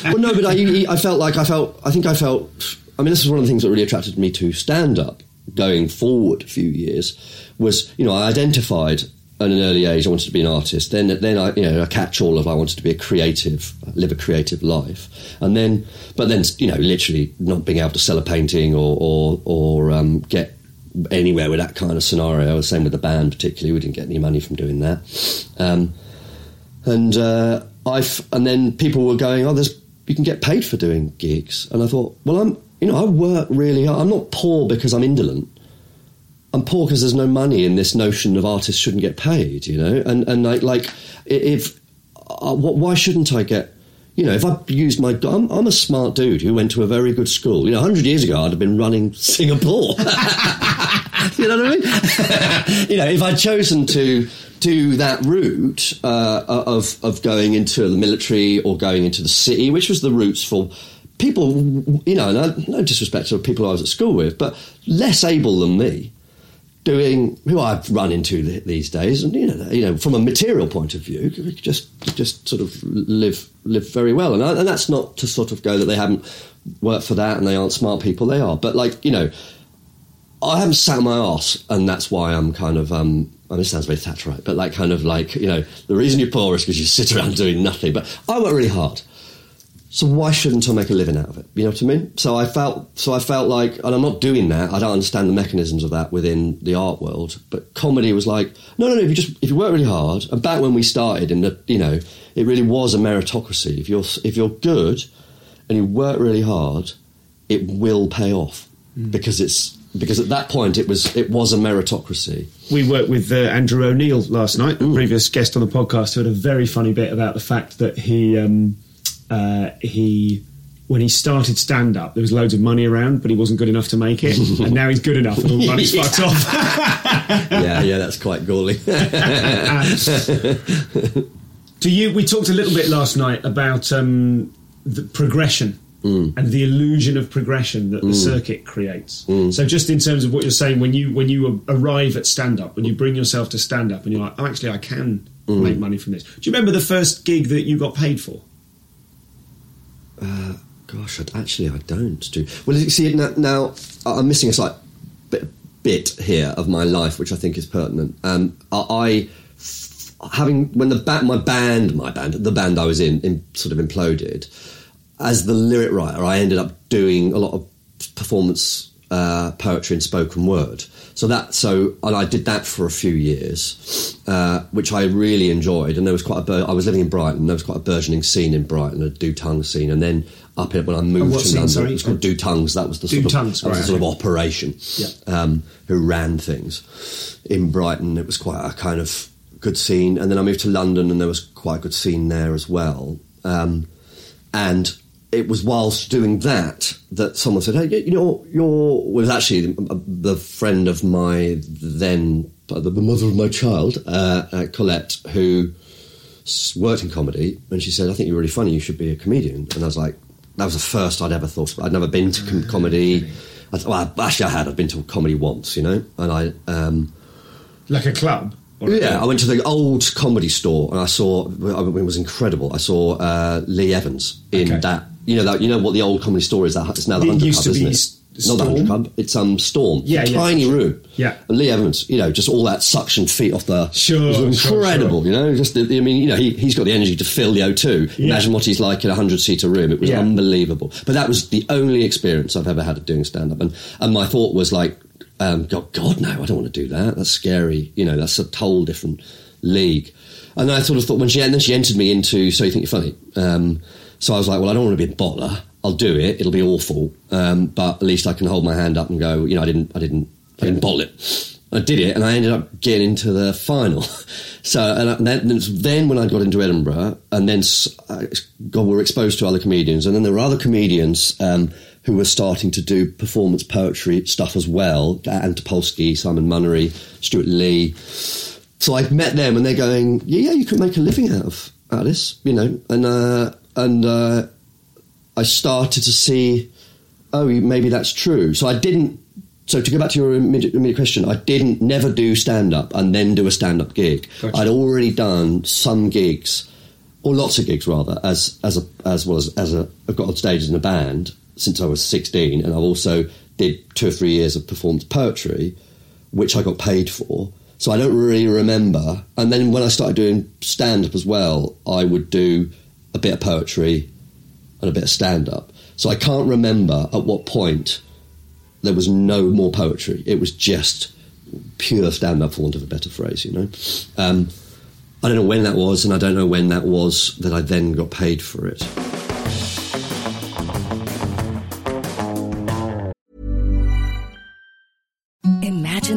Speaker 4: well, no, but I, I felt like I felt. I think I felt. I mean, this is one of the things that really attracted me to stand up going forward a few years. Was you know I identified at an early age, I wanted to be an artist. Then, then I, you know, a catch-all of I wanted to be a creative, live a creative life. And then, but then, you know, literally not being able to sell a painting or or, or um, get anywhere with that kind of scenario. Same with the band, particularly, we didn't get any money from doing that. Um, and uh, I, and then people were going, "Oh, there's you can get paid for doing gigs," and I thought, well, I'm, you know, I work really hard. I'm not poor because I'm indolent. I'm poor because there's no money in this notion of artists shouldn't get paid, you know, and and like like if uh, why shouldn't I get you know, if I used my, I'm, I'm, a smart dude who went to a very good school. You know, 100 years ago, I'd have been running Singapore. you know what I mean? you know, if I'd chosen to do that route uh, of of going into the military or going into the city, which was the routes for people, you know, no, no disrespect to people I was at school with, but less able than me doing who I've run into these days, and you know, you know, from a material point of view, just just sort of live live very well, and, I, and that's not to sort of go that they haven't worked for that and they aren't smart people. They are, but like you know, I haven't sat my ass, and that's why I'm kind of. Um, I mean, it sounds very Thatcherite, but like kind of like you know, the reason you're poor is because you sit around doing nothing. But I work really hard. So why shouldn't I make a living out of it? You know what I mean? So I felt, so I felt like, and I'm not doing that. I don't understand the mechanisms of that within the art world. But comedy was like, no, no, no. If you just, if you work really hard, and back when we started, and the, you know, it really was a meritocracy. If you're, if you're good, and you work really hard, it will pay off mm. because it's because at that point it was it was a meritocracy.
Speaker 3: We worked with uh, Andrew O'Neill last night, mm. previous guest on the podcast, who had a very funny bit about the fact that he. Um, uh, he when he started stand up, there was loads of money around, but he wasn't good enough to make it. and now he's good enough, and all the money's yeah. fucked off.
Speaker 4: yeah, yeah, that's quite gaudy.
Speaker 3: Do you? We talked a little bit last night about um, the progression. Mm. And the illusion of progression that the mm. circuit creates. Mm. So, just in terms of what you're saying, when you when you arrive at stand up, when you bring yourself to stand up, and you're like, "Oh, actually, I can mm. make money from this." Do you remember the first gig that you got paid for?
Speaker 4: Uh, gosh, I, actually, I don't do. Well, you see, now, now I'm missing a slight bit, bit, here of my life, which I think is pertinent. Um, I, having when the ba- my band, my band, the band I was in, in, sort of imploded. As the lyric writer, I ended up doing a lot of performance uh, poetry and spoken word. So that so and I did that for a few years, uh, which I really enjoyed. And there was quite a bur- I was living in Brighton. There was quite a burgeoning scene in Brighton, a do tongue scene. And then up here when I moved to London, sorry? it was called do tongues. That was the sort,
Speaker 3: tongues,
Speaker 4: of,
Speaker 3: right,
Speaker 4: the sort of operation
Speaker 3: yeah.
Speaker 4: um, who ran things in Brighton. It was quite a kind of good scene. And then I moved to London, and there was quite a good scene there as well. Um, and it was whilst doing that that someone said, "Hey, you know, you're." Was actually the friend of my then the mother of my child, uh, uh, Colette, who worked in comedy, and she said, "I think you're really funny. You should be a comedian." And I was like, "That was the first I'd ever thought. About. I'd never been to com- comedy. I, well, actually, I had. I'd been to comedy once, you know, and I." Um,
Speaker 3: like a club.
Speaker 4: Yeah, I went to the old comedy store and I saw. it was incredible. I saw uh, Lee Evans in okay. that you know that you know what the old comedy store is. That it's now the Hundred Club, isn't it? Storm? Not the Hundred Club. It's um Storm.
Speaker 3: Yeah,
Speaker 4: yeah tiny room.
Speaker 3: Yeah,
Speaker 4: and Lee Evans. You know, just all that suction feet off the.
Speaker 3: Sure,
Speaker 4: incredible.
Speaker 3: Sure, sure.
Speaker 4: You know, just I mean, you know, he he's got the energy to fill the O2. Yeah. Imagine what he's like in a hundred seater room. It was yeah. unbelievable. But that was the only experience I've ever had of doing stand up, and and my thought was like, um, God, God, no, I don't want to do that. That's scary. You know, that's a whole different league. And I sort of thought when she and then she entered me into So You Think You're Funny. Um, so I was like, well, I don't want to be a bottler. I'll do it. It'll be awful, um, but at least I can hold my hand up and go. You know, I didn't, I didn't, I didn't bottle it. I did it, and I ended up getting into the final. so, and then, then when I got into Edinburgh, and then God, we were exposed to other comedians, and then there were other comedians um, who were starting to do performance poetry stuff as well. Anne Topolsky, Simon Munnery, Stewart Lee. So I met them, and they're going, "Yeah, yeah, you can make a living out of out of this, you know." And uh, and uh, I started to see, oh, maybe that's true. So I didn't. So to go back to your immediate, immediate question, I didn't never do stand up and then do a stand up gig. Gotcha. I'd already done some gigs, or lots of gigs rather, as as a as well as as a I've got on stages in a band since I was sixteen, and I've also did two or three years of performance poetry, which I got paid for. So I don't really remember. And then when I started doing stand up as well, I would do a bit of poetry and a bit of stand up. So I can't remember at what point there was no more poetry. It was just pure stand up, for want of a better phrase, you know. Um, I don't know when that was, and I don't know when that was that I then got paid for it.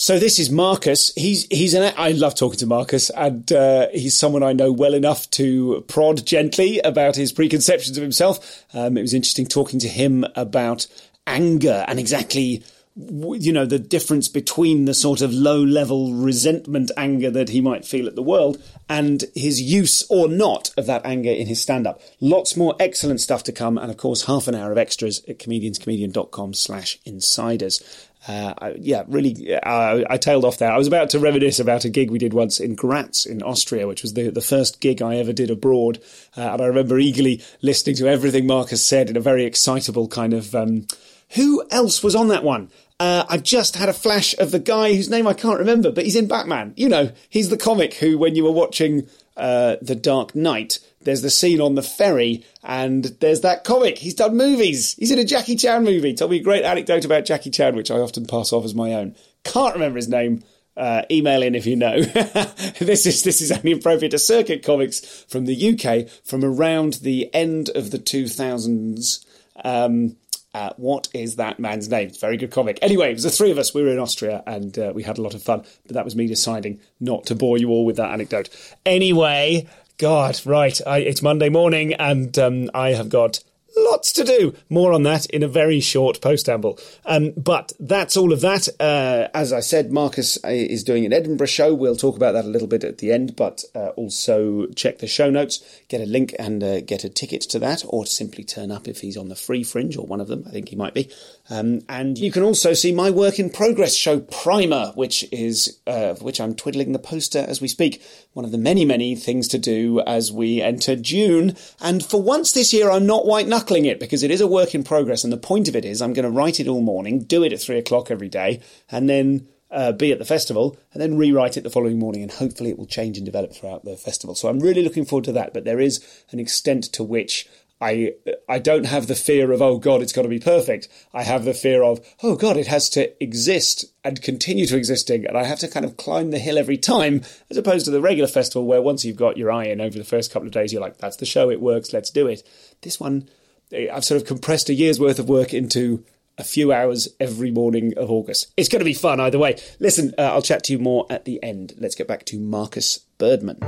Speaker 3: So this is Markus. He's he's an I love talking to Markus, and uh, he's someone I know well enough to prod gently about his preconceptions of himself. Um, it was interesting talking to him about anger and exactly you know the difference between the sort of low level resentment anger that he might feel at the world and his use or not of that anger in his stand up lots more excellent stuff to come and of course half an hour of extras at comedianscomedian.com slash insiders uh, yeah, really, uh, I tailed off there. I was about to reminisce about a gig we did once in Graz in Austria, which was the, the first gig I ever did abroad. Uh, and I remember eagerly listening to everything Markus said in a very excitable kind of. Um, who else was on that one? Uh, I just had a flash of the guy whose name I can't remember, but he's in Batman. You know, he's the comic who, when you were watching uh, The Dark Knight, there's the scene on the ferry, and there's that comic. He's done movies. He's in a Jackie Chan movie. Told me a great anecdote about Jackie Chan, which I often pass off as my own. Can't remember his name. Uh, email in if you know. this is this is only appropriate to circuit comics from the UK from around the end of the 2000s. Um, uh, what is that man's name? Very good comic. Anyway, it was the three of us. We were in Austria and uh, we had a lot of fun. But that was me deciding not to bore you all with that anecdote. Anyway, God, right. I, it's Monday morning and um, I have got lots to do. More on that in a very short postamble. Um, but that's all of that. Uh, as I said, Markus uh, is doing an Edinburgh show. We'll talk about that a little bit at the end, but uh, also check the show notes, get a link and uh, get a ticket to that, or simply turn up if he's on the free fringe or one of them. I think he might be. Um, and you can also see my work in progress show Primer, which is uh, which I'm twiddling the poster as we speak. One of the many many things to do as we enter June. And for once this year, I'm not white knuckling it because it is a work in progress. And the point of it is, I'm going to write it all morning, do it at three o'clock every day, and then. Uh, be at the festival and then rewrite it the following morning, and hopefully it will change and develop throughout the festival. So I'm really looking forward to that. But there is an extent to which I I don't have the fear of oh god it's got to be perfect. I have the fear of oh god it has to exist and continue to existing, and I have to kind of climb the hill every time, as opposed to the regular festival where once you've got your eye in over the first couple of days, you're like that's the show, it works, let's do it. This one, eh, I've sort of compressed a year's worth of work into a few hours every morning of August. It's going to be fun either way. Listen, uh, I'll chat to you more at the end. Let's get back to Markus Birdman.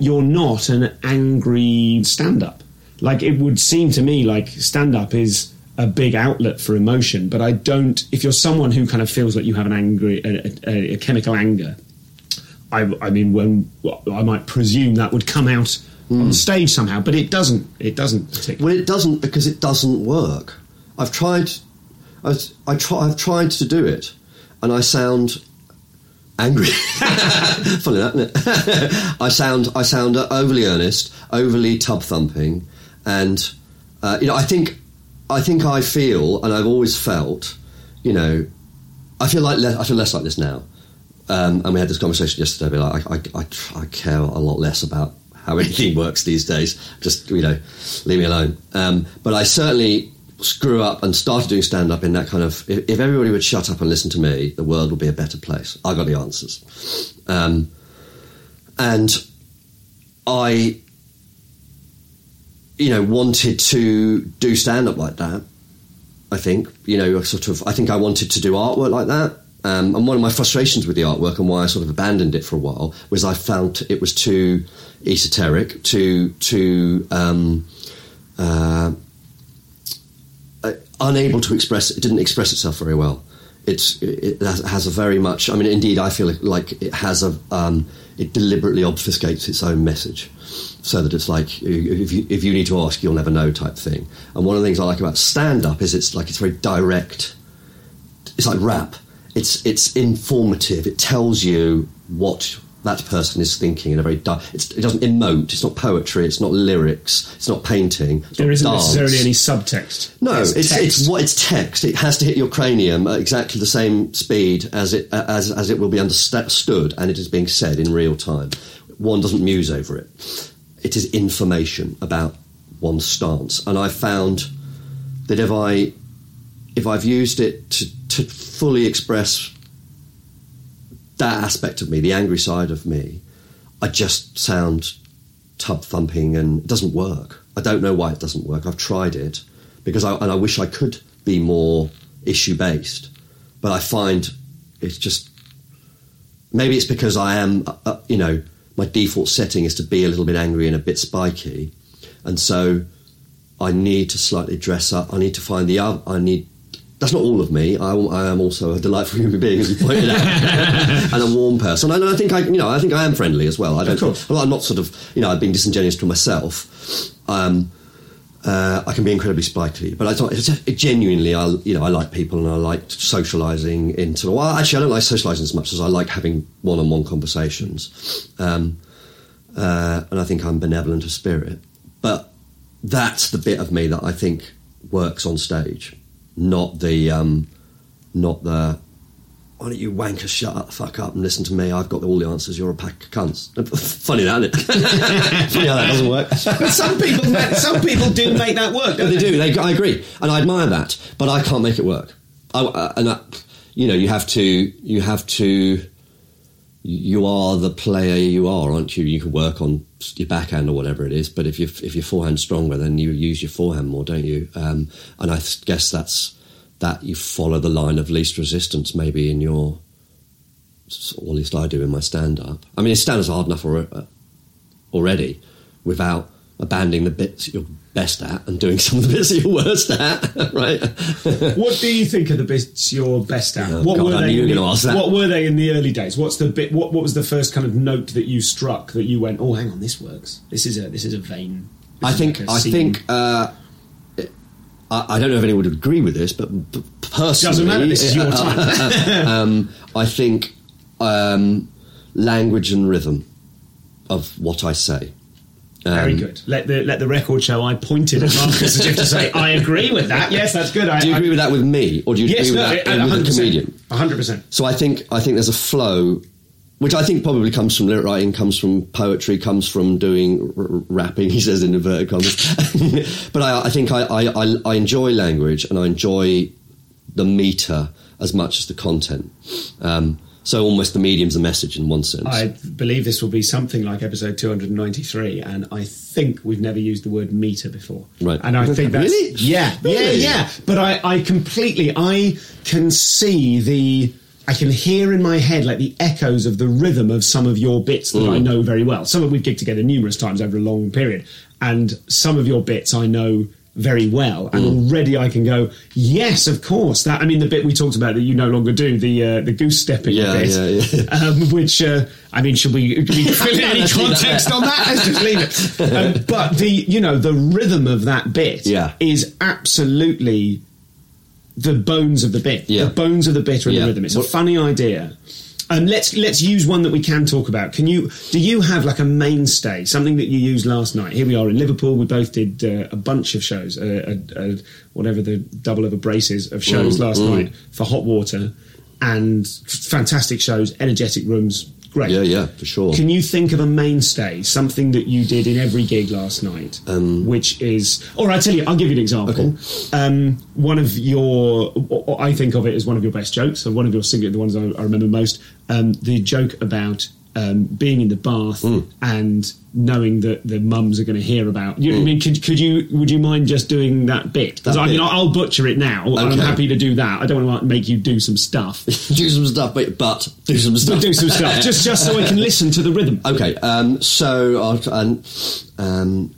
Speaker 6: You're not an angry stand up. Like it would seem to me like stand up is a big outlet for emotion, but I don't. If you're someone who kind of feels like you have an angry, a, a, a chemical anger, I, I, mean, when I might presume that would come out mm. on stage somehow, but it doesn't. It doesn't. Particularly.
Speaker 4: Well, it doesn't because it doesn't work. I've tried. I, I try. I've tried to do it, and I sound angry. Funny that, isn't it? I sound I sound overly earnest, overly tub thumping, and uh, you know I think I think I feel, and I've always felt, you know, I feel like I feel less like this now. Um, and we had this conversation yesterday. Like I, I, I, I care a lot less about how anything works these days. Just you know, leave me alone. Um, but I certainly screw up and started doing stand up in that kind of. If, if, everybody would shut up and listen to me, the world would be a better place. I got the answers, um, and I, you know, wanted to do stand up like that. I think you know, sort of. I think I wanted to do artwork like that. Um, and one of my frustrations with the artwork and why I sort of abandoned it for a while was I felt it was too esoteric, too too um, uh, unable to express. It didn't express itself very well. It's it has a very much. I mean, indeed, I feel like it has a. Um, it deliberately obfuscates its own message, so that it's like if you if you need to ask, you'll never know type thing. And one of the things I like about stand up is it's like it's very direct. It's like rap it's it's informative. It tells you what that person is thinking in a very di- it doesn't emote. It's not poetry. It's not lyrics. It's not painting. It's
Speaker 3: there
Speaker 4: not
Speaker 3: isn't
Speaker 4: dance.
Speaker 3: necessarily any subtext.
Speaker 4: No,
Speaker 3: it's
Speaker 4: it's, it's what it's text. It has to hit your cranium at exactly the same speed as it as as it will be understood, and it is being said in real time. One doesn't muse over it. It is information about one's stance, and I found that if I if I've used it to to fully express that aspect of me, the angry side of me, I just sound tub thumping and it doesn't work. I don't know why it doesn't work. I've tried it because I, and I wish I could be more issue based, but I find it's just maybe it's because I am, uh, uh, you know, my default setting is to be a little bit angry and a bit spiky, and so I need to slightly dress up. I need to find the. I need that's not all of me. I, I, am also a delightful human being, as you pointed out, and a warm person. And I think I, you know, I think I am friendly as well. I don't. Well, I'm not sort of, you know, I've been disingenuous to myself. Um, uh, I can be incredibly spiky, but I thought it genuinely, I, you know, I like people and I like socialising into. Well, actually, I don't like socialising as much as I like having one-on-one conversations, um, uh, and I think I'm benevolent of spirit. But that's the bit of me that I think works on stage not the um, not the why don't you wankers shut up, fuck up and listen to me? I've got all the answers. You're a pack of cunts. Funny that, isn't it? Funny how that doesn't work.
Speaker 3: but some people, some people do make that work.
Speaker 4: they, they do. They, I agree, and I admire that. But I can't make it work. I, and I, you know, you have to. You have to. You are the player you are, aren't you? You can work on your backhand or whatever it is, but if you if your forehand's stronger, then you use your forehand more, don't you? Um, and I guess that's that you follow the line of least resistance, maybe in your, or at least I do in my stand up. I mean, stand up's hard enough already without abandoning the bits you're best at and doing some of the bits that you're worst at, right?
Speaker 3: what do you think of the bits you're best at?
Speaker 4: Oh,
Speaker 3: what
Speaker 4: God,
Speaker 3: were
Speaker 4: I
Speaker 3: they?
Speaker 4: knew you were
Speaker 3: in the-
Speaker 4: ask that.
Speaker 3: What were they in the early days? What's the bit? What, what was the first kind of note that you struck that you went, "Oh, hang on, this works. This is a this is a vein."
Speaker 4: I think
Speaker 3: like a
Speaker 4: I
Speaker 3: scene."
Speaker 4: think uh, I, I don't know if anyone would agree with this, but personally,
Speaker 3: Doesn't matter, this is your time.
Speaker 4: um, I think um, language and rhythm of what I say.
Speaker 3: Very
Speaker 4: Um,
Speaker 3: good. Let the let the record show. I pointed at Markus as if to say, "I agree with that." Yes, that's good. I,
Speaker 4: Do you
Speaker 3: I-
Speaker 4: agree with that with me, or do you
Speaker 3: Yes,
Speaker 4: agree
Speaker 3: no,
Speaker 4: with that with a comedian?
Speaker 3: hundred percent.
Speaker 4: So I think I think there's a flow, which I think probably comes from lyric writing, comes from poetry, comes from doing r- rapping. He says in inverted commas, but I, I think I, I, I, I enjoy language and I enjoy the meter as much as the content. Um, so almost the medium's a message in one sense.
Speaker 3: I believe this will be something like episode 293, and I think we've never used the word meter before.
Speaker 4: Right.
Speaker 3: And I think that's
Speaker 4: Really?
Speaker 3: yeah, yeah, yeah. But I, I completely, I can see the, I can hear in my head like the echoes of the rhythm of some of your bits that
Speaker 4: Mm.
Speaker 3: I know very well. Some of we've gigged together numerous times over a long period, and some of your bits I know very well, and
Speaker 4: Mm.
Speaker 3: already I can go, yes, of course. That I mean, the bit we talked about that you no longer do, the uh, the goose stepping
Speaker 4: Yeah,
Speaker 3: bit,
Speaker 4: yeah, yeah.
Speaker 3: Um, which uh, I mean, should we, should we fill in any
Speaker 4: Let's that
Speaker 3: context on that? Let's just leave it. Um, but the you know the rhythm of that bit
Speaker 4: Yeah.
Speaker 3: is absolutely the bones of the bit.
Speaker 4: Yeah.
Speaker 3: The bones of the bit are in the rhythm. It's a funny idea. Um, let's let's use one that we can talk about. Can you do you have like a mainstay, something that you used last night? Here we are in Liverpool. We both did uh, a bunch of shows, uh, uh, uh, whatever the double of a braces of shows
Speaker 4: Mm,
Speaker 3: last
Speaker 4: mm.
Speaker 3: night for Hot Water, and f- fantastic shows, energetic rooms, Great.
Speaker 4: Yeah, yeah, for sure.
Speaker 3: Can you think of a mainstay, something that you did in every gig last night,
Speaker 4: Um,
Speaker 3: which is, or I tell you, I'll give you an example.
Speaker 4: Okay.
Speaker 3: Um, one of your, I think of it as one of your best jokes, or one of your singular, the ones I, I remember most, um, the joke about um, being in the bath
Speaker 4: Hmm.
Speaker 3: and knowing that the mums are going to hear about. You, I mean, could, could you? Would you mind just doing that bit? Because
Speaker 4: Hmm.
Speaker 3: I mean, I'll butcher it now, and I'm happy to do that. I don't want to make you do some stuff.
Speaker 4: do some stuff, but, but do some stuff.
Speaker 3: But do some stuff just just so I can listen to the rhythm.
Speaker 4: Okay, um, so and, um,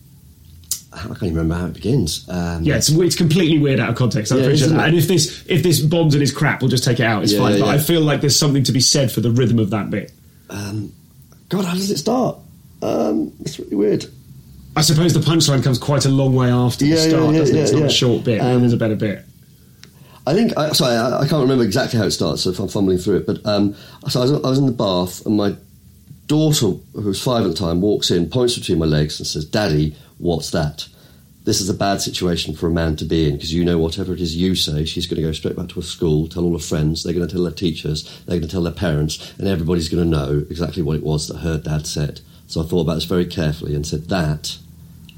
Speaker 4: I can't even remember how it begins. Um,
Speaker 3: Yeah, it's, it's completely weird out of context. I
Speaker 4: Yeah,
Speaker 3: that.
Speaker 4: it?
Speaker 3: And if this if this bombs and is crap, we'll just take it out. It's
Speaker 4: Yeah,
Speaker 3: fine. But
Speaker 4: yeah.
Speaker 3: I feel like there's something to be said for the rhythm of that bit.
Speaker 4: God, how does it start? Um, it's really weird.
Speaker 3: I suppose the punchline comes quite a long way after
Speaker 4: Yeah,
Speaker 3: the start,
Speaker 4: yeah,
Speaker 3: doesn't it? It's
Speaker 4: yeah,
Speaker 3: not a short bit.
Speaker 4: Um,
Speaker 3: there's a better bit.
Speaker 4: I think, I, sorry, I, I can't remember exactly how it starts, so if I'm fumbling through it. But um, so I was, I was in the bath, and my daughter, who was five at the time, walks in, points between my legs, and says, Daddy, what's that? This is a bad situation for a man to be in because you know whatever it is you say, she's going to go straight back to her school, tell all her friends, they're going to tell their teachers, they're going to tell their parents, and everybody's going to know exactly what it was that her dad said. So I thought about this very carefully and said, That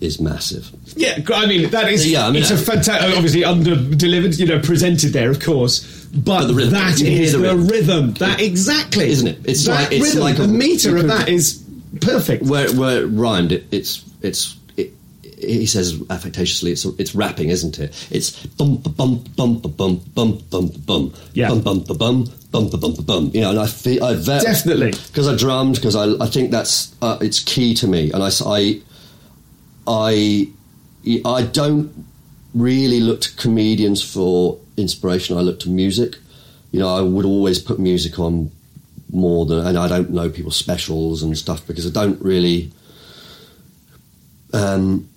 Speaker 4: is massive.
Speaker 3: Yeah, I mean that is.
Speaker 4: Yeah, I mean,
Speaker 3: it's a
Speaker 4: uh,
Speaker 3: fantastic. Obviously, under delivered, you know, presented there, of course. But,
Speaker 4: But the rhythm.
Speaker 3: that is
Speaker 4: the
Speaker 3: the
Speaker 4: rhythm.
Speaker 3: rhythm. That exactly,
Speaker 4: Isn't it? It's
Speaker 3: that
Speaker 4: like- it's
Speaker 3: rhythm,
Speaker 4: like a-
Speaker 3: the meter of that is perfect.
Speaker 4: where where it rhymed, it, it's it's it, he says affectatiously, it's it's rapping, isn't it? It's bum bum bum bum bum bum ba bum
Speaker 3: Yeah.
Speaker 4: bum bum ba bum bum ba bum bum. You know, and I feel I ve-
Speaker 3: Definitely.
Speaker 4: because I drummed because I I think that's uh, it's key to me, and I I I I don't really look to comedians for inspiration. I look to music. You know, I would always put music on more than, and I don't know people's specials and stuff because I don't really. Um,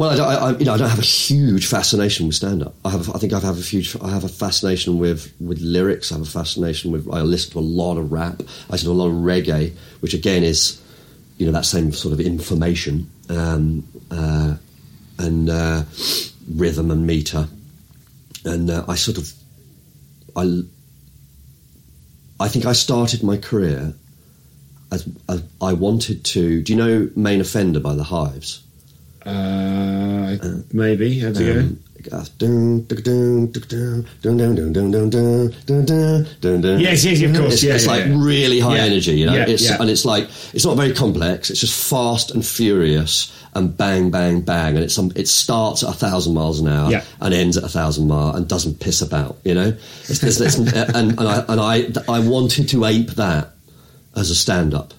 Speaker 4: well, I, I, you know, I don't have a huge fascination with stand-up. I have, I think I have a huge, I have a fascination with with lyrics. I have a fascination with. I listen to a lot of rap. I listen to a lot of reggae, which again is, you know, that same sort of information um, uh, and uh, rhythm and meter. And uh, I sort of, I, I think I started my career as, as I wanted to. Do you know Main Offender by the Hives?
Speaker 3: Uh, maybe. How's it
Speaker 4: um, go?
Speaker 3: Yes, yes, of course.
Speaker 4: It's,
Speaker 3: yeah,
Speaker 4: it's
Speaker 3: yeah,
Speaker 4: like
Speaker 3: yeah.
Speaker 4: really high energy, you know.
Speaker 3: Yeah,
Speaker 4: it's, And it's like it's not very complex. It's just fast and furious and bang, bang, bang. And it's some, it starts at a thousand miles an hour
Speaker 3: yeah.
Speaker 4: and ends at a thousand mile and doesn't piss about, you know. It's, it's, and, and I and I I wanted to ape that as a stand up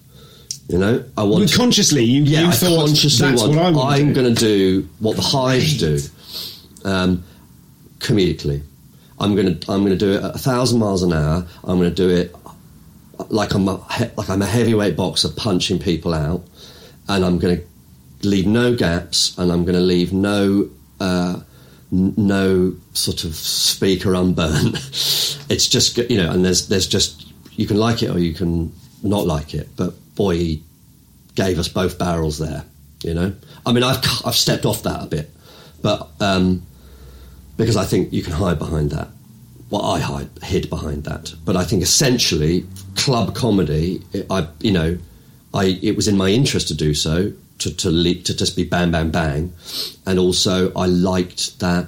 Speaker 4: you know, I want
Speaker 3: consciously, you,
Speaker 4: yeah,
Speaker 3: you
Speaker 4: I
Speaker 3: thought
Speaker 4: consciously
Speaker 3: that's
Speaker 4: want,
Speaker 3: what I want.
Speaker 4: I'm going to do what the hives do, um, comedically. I'm going to I'm going to do it at a thousand miles an hour. I'm going to do it like I'm a, like I'm a heavyweight boxer punching people out, and I'm going to leave no gaps, and I'm going to leave no. Uh, no sort of speaker unburnt. it's just you know, and there's there's just you can like it or you can not like it. But boy, he gave us both barrels there. You know, I mean, I've I've stepped off that a bit, but um, because I think you can hide behind that. Well, I hide hid behind that, but I think essentially club comedy. I you know, I it was in my interest to do so to to le- to just be bang bang bang, and also I liked that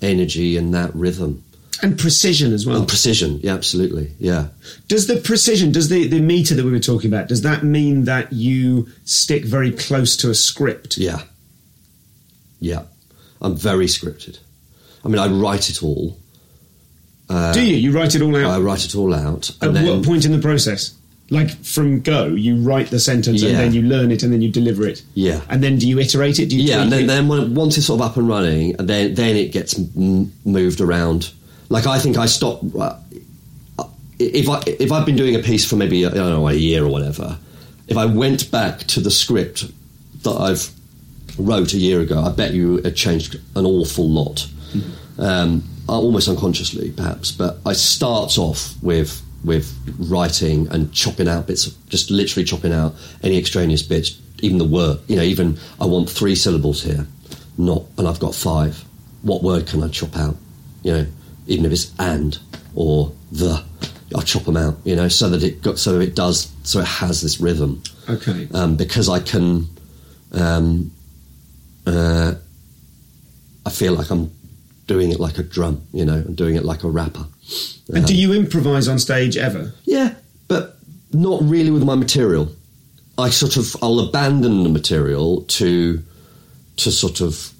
Speaker 4: energy and that rhythm
Speaker 3: and precision as well.
Speaker 4: and precision. Yeah, absolutely. Yeah.
Speaker 3: Does the precision, does the, the meter that we were talking about, does that mean that you stick very close to a script?
Speaker 4: Yeah. Yeah. I'm very scripted. I mean, I write it all.
Speaker 3: Do you? You write it all out?
Speaker 4: I write it all out.
Speaker 3: At
Speaker 4: then,
Speaker 3: what point in the process? Like from go, you write the sentence and then you learn it and then you deliver it.
Speaker 4: Yeah.
Speaker 3: And then do you iterate it? Do you
Speaker 4: yeah, and then, then when, once it's sort of up and running, and then then it gets m- moved around. Like I think I stopped. Uh, if I if I've been doing a piece for maybe I don't know a year or whatever, if I went back to the script that I've wrote a year ago, I bet you it changed an awful lot, um, almost unconsciously perhaps. But I start off with with writing and chopping out bits, just literally chopping out any extraneous bits, even the word. You know, even I want three syllables here, not, and I've got five. What word can I chop out? You know, even if it's and or the, I chop them out, you know, so that it got so it does so it has this rhythm.
Speaker 3: Okay.
Speaker 4: Um, because I can, um, uh, I feel like I'm doing it like a drum, you know, I'm doing it like a rapper.
Speaker 3: and do you improvise on stage ever?
Speaker 4: Yeah, but not really with my material. I sort of I'll abandon the material to to sort of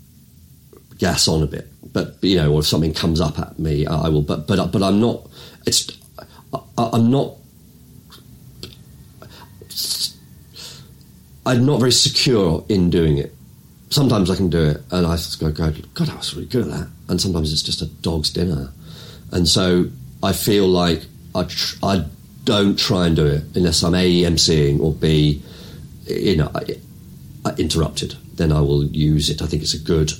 Speaker 4: gas on a bit. But you know, or if something comes up at me, I will. But but but I'm not. It's I, I'm not. I'm not very secure in doing it. Sometimes I can do it, and I go, go, God, I was really good at that. And sometimes it's just a dog's dinner, and so I feel like I tr- I don't try and do it unless I'm a emceeing or b, you know, I, I interrupted. Then I will use it. I think it's a good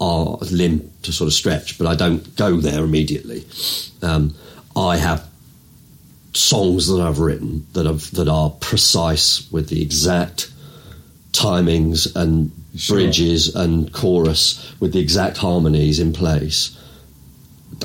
Speaker 4: uh, limb to sort of stretch, but I don't go there immediately. Um, I have songs that I've written that have that are precise with the exact timings and
Speaker 3: Sure.
Speaker 4: bridges and chorus with the exact harmonies in place.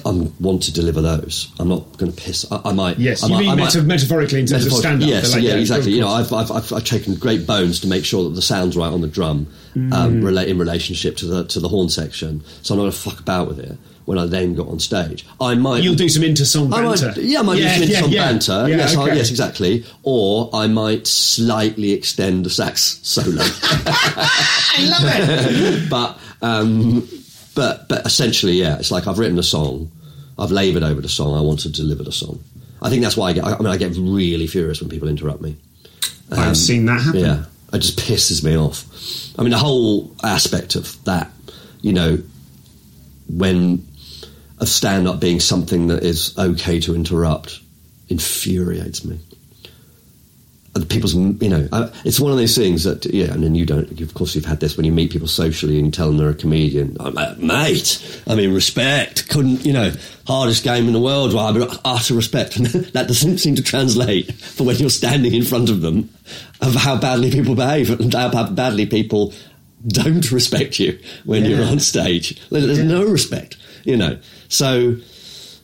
Speaker 4: I want to deliver those. I'm not going to piss. I, I might.
Speaker 3: Yes,
Speaker 4: I
Speaker 3: you
Speaker 4: might,
Speaker 3: mean
Speaker 4: I might-
Speaker 3: metaphorically in terms of
Speaker 4: Metaphor-
Speaker 3: stand-up.
Speaker 4: Yes,
Speaker 3: like,
Speaker 4: yeah, exactly. You know. I've, I've, I've, I've taken great bones to make sure that the sound's right on the drum,
Speaker 3: Mm.
Speaker 4: um, rela- in relationship to the to the horn section. So I'm not going to fuck about with it when I then got on stage. I might.
Speaker 3: You'll do some inter-song
Speaker 4: I might,
Speaker 3: banter.
Speaker 4: yeah, I might
Speaker 3: Yeah,
Speaker 4: do some
Speaker 3: yeah,
Speaker 4: some
Speaker 3: yeah.
Speaker 4: banter.
Speaker 3: Yeah,
Speaker 4: yes, I, yes, exactly. Or I might slightly extend the sax solo.
Speaker 3: I love it.
Speaker 4: but um, but but essentially, yeah, it's like I've written a song, I've laboured over the song, I want to deliver the song. I think that's why I get. I mean, I get really furious when people interrupt me.
Speaker 3: I've um, seen that happen.
Speaker 4: Yeah, it just pisses me off. I mean, the whole aspect of that, you know, when of stand up being something that is okay to interrupt, infuriates me. People's, you know, uh, it's one of those things that, yeah, and then you don't, of course, you've had this when you meet people socially and you tell them they're a comedian. I'm like, mate, I mean, respect. Couldn't, you know, hardest game in the world. Well, I mean, utter respect. And that doesn't seem to translate for when you're standing in front of them of how badly people behave and how badly people don't respect you when you're on stage. There's there's no respect, you know. So,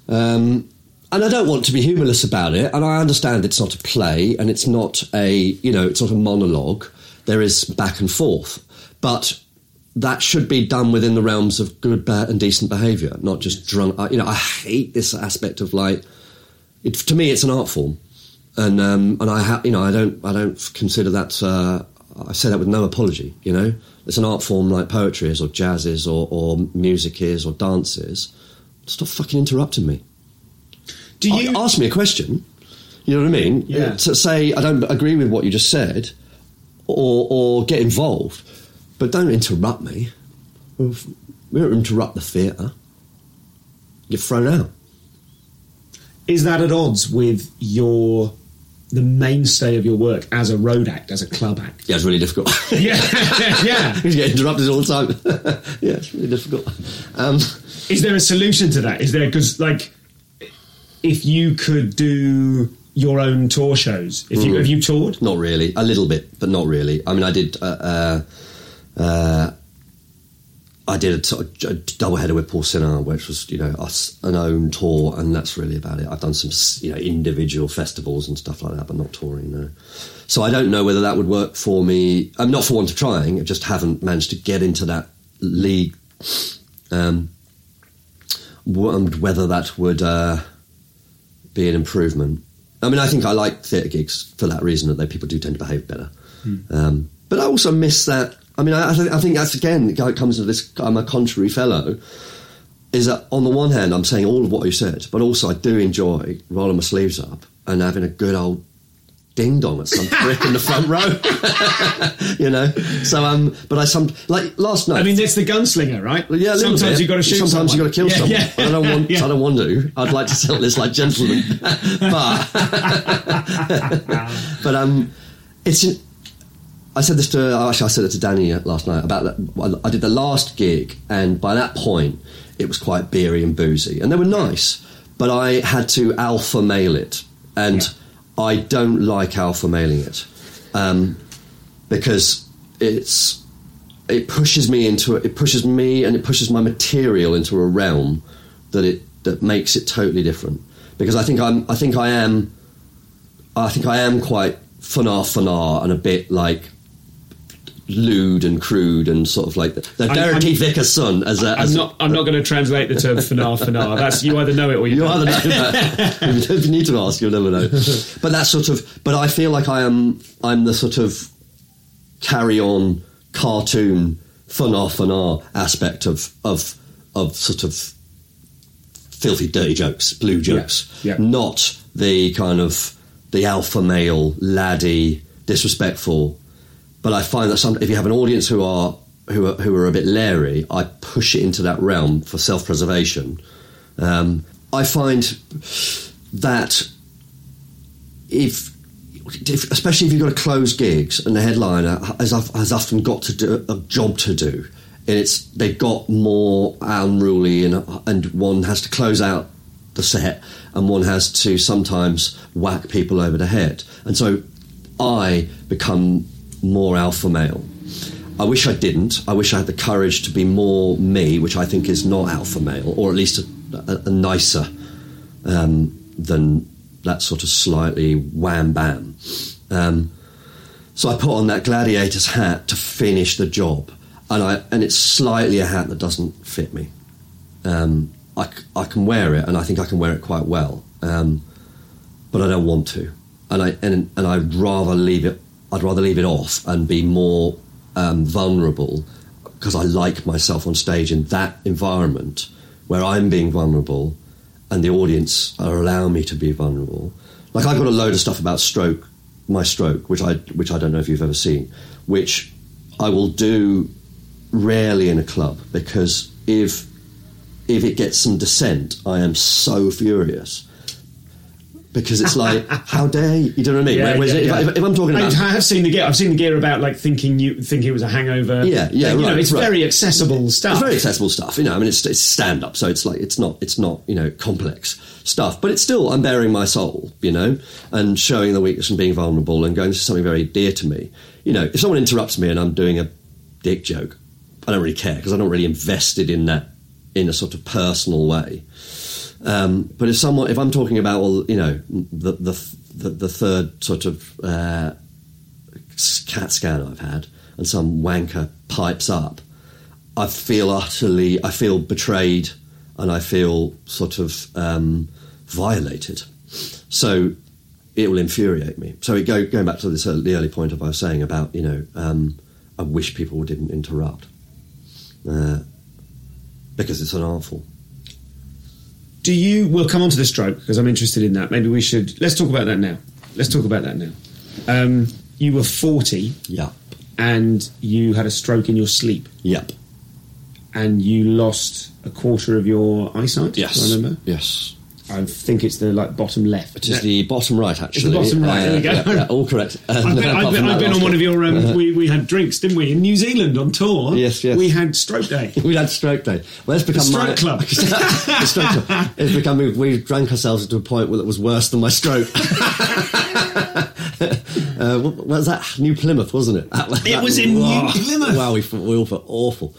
Speaker 4: um, and I don't want to be humorless about it. And I understand it's not a play and it's not a, you know, it's not a monologue. There is back and forth, but that should be done within the realms of good, bad, and decent behaviour, not just drunk. You know, I hate this aspect of like, it, to me, it's an art form, and um, and I, ha- you know, I don't, I don't consider that. Uh, I say that with no apology. You know, it's an art form like poetry is, or jazz is, or, or music is, or dance is. Stop fucking interrupting me.
Speaker 3: Do you?
Speaker 4: Ask me a question? You know what I mean?
Speaker 3: Yeah.
Speaker 4: To say I don't agree with what you just said, or or get involved, but don't interrupt me. We don't interrupt the theatre. Get thrown out.
Speaker 3: is that at odds with your the mainstay of your work as a road act, as a club act?
Speaker 4: Yeah, it's really difficult.
Speaker 3: Yeah, yeah.
Speaker 4: you get interrupted all the time. yeah, it's really difficult. Um,
Speaker 3: Is there a solution to that? Is there because like if you could do your own tour shows, if you have you toured?
Speaker 4: not really. A little bit, but not really. I mean, I did. Uh, uh, uh, I did a, of a double header with Paul Sinha, which was you know us an own tour, and that's really about it. I've done some you know individual festivals and stuff like that, but not touring. No. So I don't know whether that would work for me. I'm not for want of trying. I just haven't managed to get into that league. Um, and whether that would uh, be an improvement. I mean, I think I like theatre gigs for that reason that people do tend to behave better. Um, but I also miss that. I mean, I, I, think, I think that's again it comes to this. I'm a contrary fellow. Is that on the one hand, I'm saying all of what you said, but also I do enjoy rolling my sleeves up and having a good old ding dong at some prick in the front row. you know. So um, but I some like last night.
Speaker 3: I mean, it's the gunslinger, right?
Speaker 4: Well, yeah,
Speaker 3: sometimes you've got to shoot.
Speaker 4: Sometimes
Speaker 3: someone.
Speaker 4: you've got to kill
Speaker 3: Yeah,
Speaker 4: someone.
Speaker 3: yeah.
Speaker 4: I don't want.
Speaker 3: Yeah.
Speaker 4: I don't want to. I'd like to settle this like gentlemen. but but um, it's. In, I said this to actually I said it to Danny last night about that. I did the last gig, and by that point, it was quite beery and boozy, and they were nice, but I had to alpha male it, and I don't like alpha mailing it um, because it's it pushes me into it pushes me and it pushes my material into a realm that it that makes it totally different. Because I think I'm I think I am I think I am quite funar funar and a bit like lewd and crude and sort of like the, the
Speaker 3: I'm-
Speaker 4: Derek
Speaker 3: I'm-
Speaker 4: Vickers' son as a
Speaker 3: I'm
Speaker 4: as
Speaker 3: not. I'm not going to translate the term fanar fanar. That's you either know it or you,
Speaker 4: You
Speaker 3: don't.
Speaker 4: either know that. if you need to ask, you'll never know. But that's sort of. But I feel like I am. I'm the sort of carry on cartoon fun off and r aspect of of of sort of filthy dirty jokes, blue jokes,
Speaker 3: yeah.
Speaker 4: not the kind of the alpha male laddie disrespectful. But I find that some, if you have an audience who are who are who are a bit leery, I push it into that realm for self preservation. Um, I find that if, if, especially if you've got to close gigs and the headliner has, has often got to do a job to do, and it's they've got more unruly and and one has to close out the set and one has to sometimes whack people over the head, and so I become more alpha male. I wish I didn't. I wish I had the courage to be more me, which I think is not alpha male, or at least a, a, a nicer um, than that sort of slightly wham bam. Um, so I put on that gladiator's hat to finish the job, and I and it's slightly a hat that doesn't fit me. Um, I, I can wear it, and I think I can wear it quite well, um, but I don't want to, and I and and I'd rather leave it. I'd rather leave it off and be more um, vulnerable because I like myself on stage in that environment where I'm being vulnerable and the audience are allowing me to be vulnerable. Like I got a load of stuff about stroke, my stroke, which I which I don't know if you've ever seen, which I will do rarely in a club because if if it gets some dissent, I am so furious. Because it's like, how dare you? You know what I mean?
Speaker 3: Yeah,
Speaker 4: Whereas
Speaker 3: yeah,
Speaker 4: if,
Speaker 3: yeah.
Speaker 4: I- if, if I'm talking about, I
Speaker 3: have seen the gear. I've seen the gear about like thinking you think it was a hangover.
Speaker 4: Yeah, yeah,
Speaker 3: You know, it's
Speaker 4: right.
Speaker 3: very accessible stuff.
Speaker 4: It's very accessible stuff, you know. I mean, it's, it's stand up, so it's like it's not it's not you know complex stuff, but it's still I'm baring my soul, you know, and showing the weakness and being vulnerable and going to something very dear to me. You know, if someone interrupts me and I'm doing a dick joke, I don't really care because I'm not really invested in that in a sort of personal way. Um, but if someone, if I'm talking about, well, you know, the the the, the third sort of uh, CAT scan I've had, and some wanker pipes up, I feel utterly, I feel betrayed, and I feel sort of um, violated. So it will infuriate me. So it go, going back to this early, the early point of I was saying about, you know, um, I wish people didn't interrupt uh, because it's unartful.
Speaker 3: Do you? We'll come on to the stroke because I'm interested in that. Maybe we should. Let's talk about that now. Let's talk about that now. Um, you were 40
Speaker 4: Yep.
Speaker 3: and you had a stroke in your sleep
Speaker 4: Yep.
Speaker 3: and you lost a quarter of your eyesight.
Speaker 4: Yes.
Speaker 3: I remember.
Speaker 4: Yes.
Speaker 3: I think it's the like bottom left.
Speaker 4: It is the bottom right, actually.
Speaker 3: The bottom right, there we go.
Speaker 4: yeah, yeah, all correct. Uh,
Speaker 3: I've been, I've been, I've been on one of your. Um, we, we had drinks, didn't we, in New Zealand on tour?
Speaker 4: Yes, yes.
Speaker 3: We had stroke day.
Speaker 4: We had stroke day. Well, it's become
Speaker 3: stroke
Speaker 4: my
Speaker 3: club.
Speaker 4: the stroke club. It's become we, we drank ourselves to a point where it was worse than my stroke. uh, what, what was that? New Plymouth, wasn't it? That, that-
Speaker 3: was in New. Plymouth.
Speaker 4: Wow, we, we all felt awful.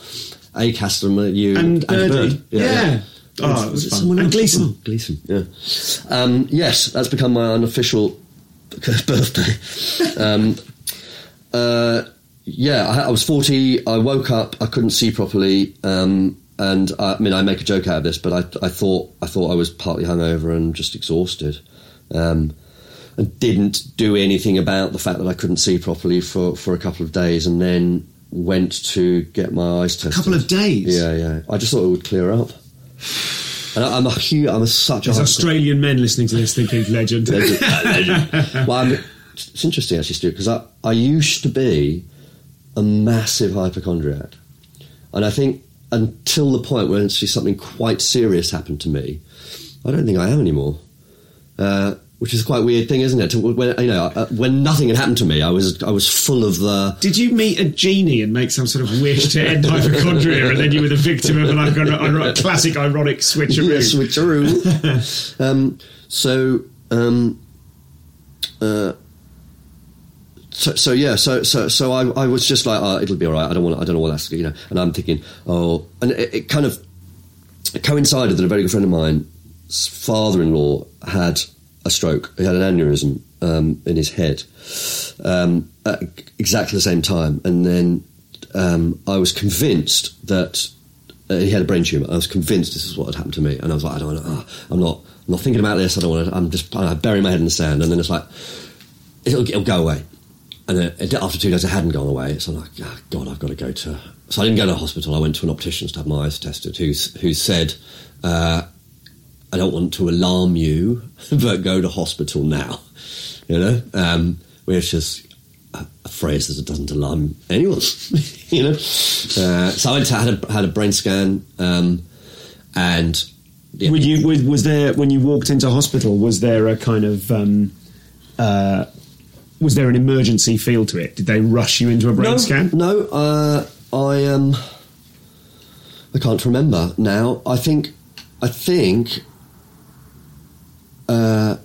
Speaker 4: Acaster and you
Speaker 3: And Birdie.
Speaker 4: Bird.
Speaker 3: Yeah. Oh, it was
Speaker 4: it
Speaker 3: fun.
Speaker 4: someone
Speaker 3: And
Speaker 4: else?
Speaker 3: Gleason.
Speaker 4: Gleason, yeah. Um, yes, that's become my unofficial birthday. Um, uh, yeah, I, I was 40. I woke up. I couldn't see properly. Um, and I, I mean, I make a joke out of this, but I, I thought I thought I was partly hungover and just exhausted, um, and didn't do anything about the fact that I couldn't see properly for, for a couple of days, and then went to get my eyes tested.
Speaker 3: A couple of days?
Speaker 4: Yeah, yeah. I just thought it would clear up. And I, I'm a huge. I'm a such
Speaker 3: There's
Speaker 4: a
Speaker 3: Australian men listening to this thinking legend.
Speaker 4: well, I'm, it's interesting actually, Stuart, because I, I used to be a massive hypochondriac. And I think until the point where actually something quite serious happened to me, I don't think I am anymore. Uh, which is quite a weird thing, isn't it? To, when, you know, uh, when nothing had happened to me, I was I was full of the
Speaker 3: Did you meet a genie and make some sort of wish to end hypochondria, and then you were the victim of an ironic, classic ironic switcheroo?
Speaker 4: Yeah, switcheroo. um, so, um, uh, so, so yeah, so so so I, I was just like, oh, it'll be all right. I don't want, I don't know what that's, you know. And I'm thinking, oh, and it, it kind of it coincided that a very good friend of mine father-in-law had a stroke. He had an aneurysm um, in his head um, at exactly the same time, and then um, I was convinced that uh, he had a brain tumor. I was convinced this is what had happened to me, and I was like, I don't, want to, I'm not, I'm not thinking about this. I don't want to. I'm just, I bury my head in the sand, and then it's like, it'll, it'll go away. And then after two days, it hadn't gone away. So I'm like, oh, God, I've got to go to. So I didn't go to hospital. I went to an optician to have my eyes tested, who who said, uh, I don't want to alarm you, but go to hospital now. You know, um, which is a, a, phrase that doesn't alarm anyone. you know, uh, so I had a had a brain scan, um, and
Speaker 3: yeah. you was, was, there when you walked into hospital? Was there a kind of um, uh, was there an emergency feel to it? Did they rush you into a brain
Speaker 4: no,
Speaker 3: scan?
Speaker 4: No, uh, I um, I can't remember now. I think I think uh,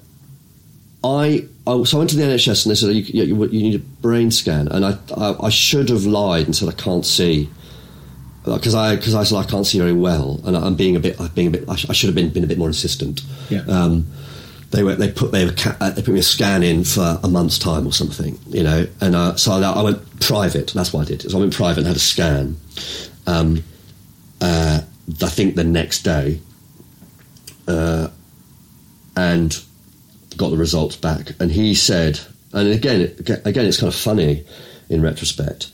Speaker 4: I, I, so I went to the NHS and they said you, you, you need a brain scan, and I, I, I should have lied and said I can't see because I because I said I can't see very well, and I'm being a bit I'm being a bit I, sh- I should have been been a bit more insistent.
Speaker 3: Yeah.
Speaker 4: Um, they were they put they, were ca- uh, they put me a scan in for a month's time or something, you know, and uh, so I, I, went private. That's what I did. So I went private and had a scan. Um, uh, I think the next day, uh, and got the results back. And he said, and again, again, it's kind of funny in retrospect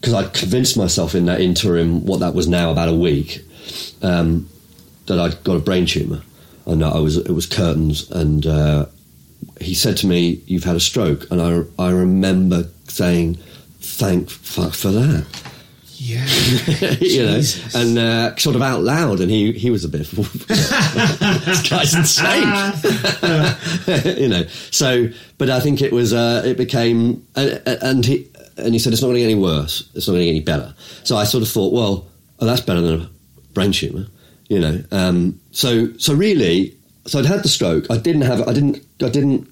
Speaker 4: because I convinced myself in that interim, what that was now about a week, um, that I'd got a brain tumor, and I was it was curtains, and uh, he said to me, "You've had a stroke," and I I remember saying, "Thank fuck for that."
Speaker 3: Yeah,
Speaker 4: you know, and uh, sort of out loud, and he he was a bit. this guy's insane, you know. So, but I think it was uh, it became, and, and he and he said it's not going to get any worse. It's not going to get any better. So I sort of thought, well, oh, that's better than a brain tumor, you know. Um, so so really, so I'd had the stroke. I didn't have. I didn't. I didn't.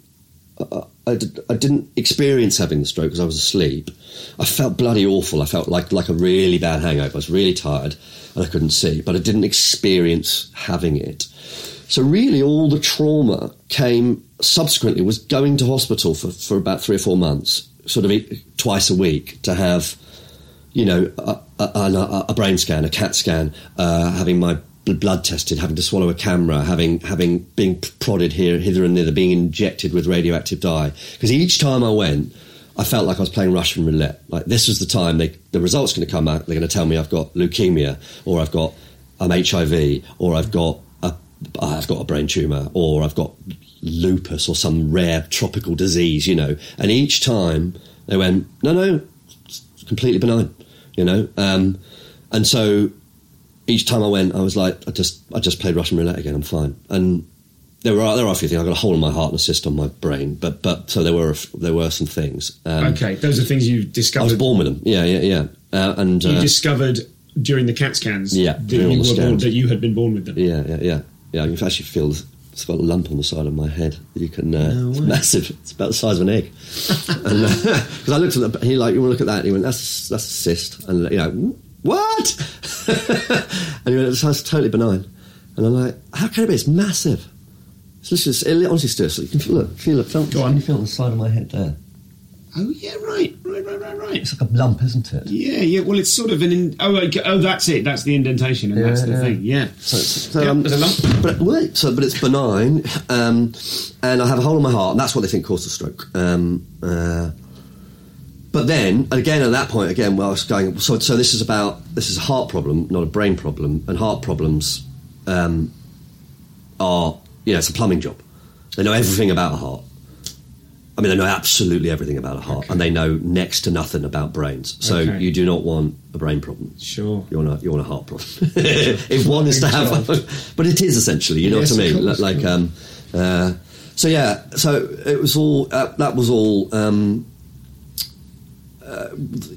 Speaker 4: I, I didn't experience having the stroke because I was asleep. I felt bloody awful. I felt like like a really bad hangover. I was really tired and I couldn't see, but I didn't experience having it. So really, all the trauma came subsequently was going to hospital for, for about three or four months, sort of twice a week to have, you know, a, a, a brain scan, a CAT scan, uh, having my blood tested, having to swallow a camera, having having being prodded here, hither and thither, being injected with radioactive dye. Because each time I went, I felt like I was playing Russian roulette. Like this was the time they, the results going to come out. They're going to tell me I've got leukemia, or I've got I'm HIV, or I've got a, I've got a brain tumor, or I've got lupus or some rare tropical disease. You know, and each time they went, no, no, completely benign. You know, um, and so each time I went, I was like, I just, I just played Russian roulette again. I'm fine. And there were there are a few things. I got a hole in my heart and a cyst on my brain, but but so there were there were some things.
Speaker 3: Um, okay, those are things you discovered. I
Speaker 4: was born with them. Yeah, yeah, yeah. Uh, and
Speaker 3: you uh, discovered during the CAT scans.
Speaker 4: Yeah,
Speaker 3: that you, born, that you had been born with them.
Speaker 4: Yeah, yeah, yeah. Yeah, you can actually feel it's got a lump on the side of my head. You can. Uh, no it's massive. It's about the size of an egg. Because I looked at the, he like, you want to look at that? And he went, that's that's a cyst, and you know, what? and he went, it's totally benign. And I'm like, how can it be? It's massive. It's just, it honestly stirs. So you can feel, look, feel it. Feel,
Speaker 3: Go on.
Speaker 4: You feel the side of my head there.
Speaker 3: Oh yeah, right, right, right, right, right.
Speaker 4: It's like a lump, isn't it?
Speaker 3: Yeah, yeah. Well, it's sort of an. In, oh, oh, that's it. That's the indentation, and yeah, that's the yeah. thing. Yeah. So,
Speaker 4: so yeah, um, there's a lump. But wait, so but it's benign, um, and I have a hole in my heart, and that's what they think caused the stroke. Um, uh, but then again, at that point, again, well, I was going. So, so this is about this is a heart problem, not a brain problem, and heart problems um, are you know it's a plumbing job. They know everything about a heart. I mean, they know absolutely everything about a heart, okay. and they know next to nothing about brains. So okay. you do not want a brain problem.
Speaker 3: Sure,
Speaker 4: you want a you want a heart problem. if one is to have, one, but it is essentially, you know yes, what I mean? Course, like, um, uh, so yeah, so it was all uh, that was all. Um, uh,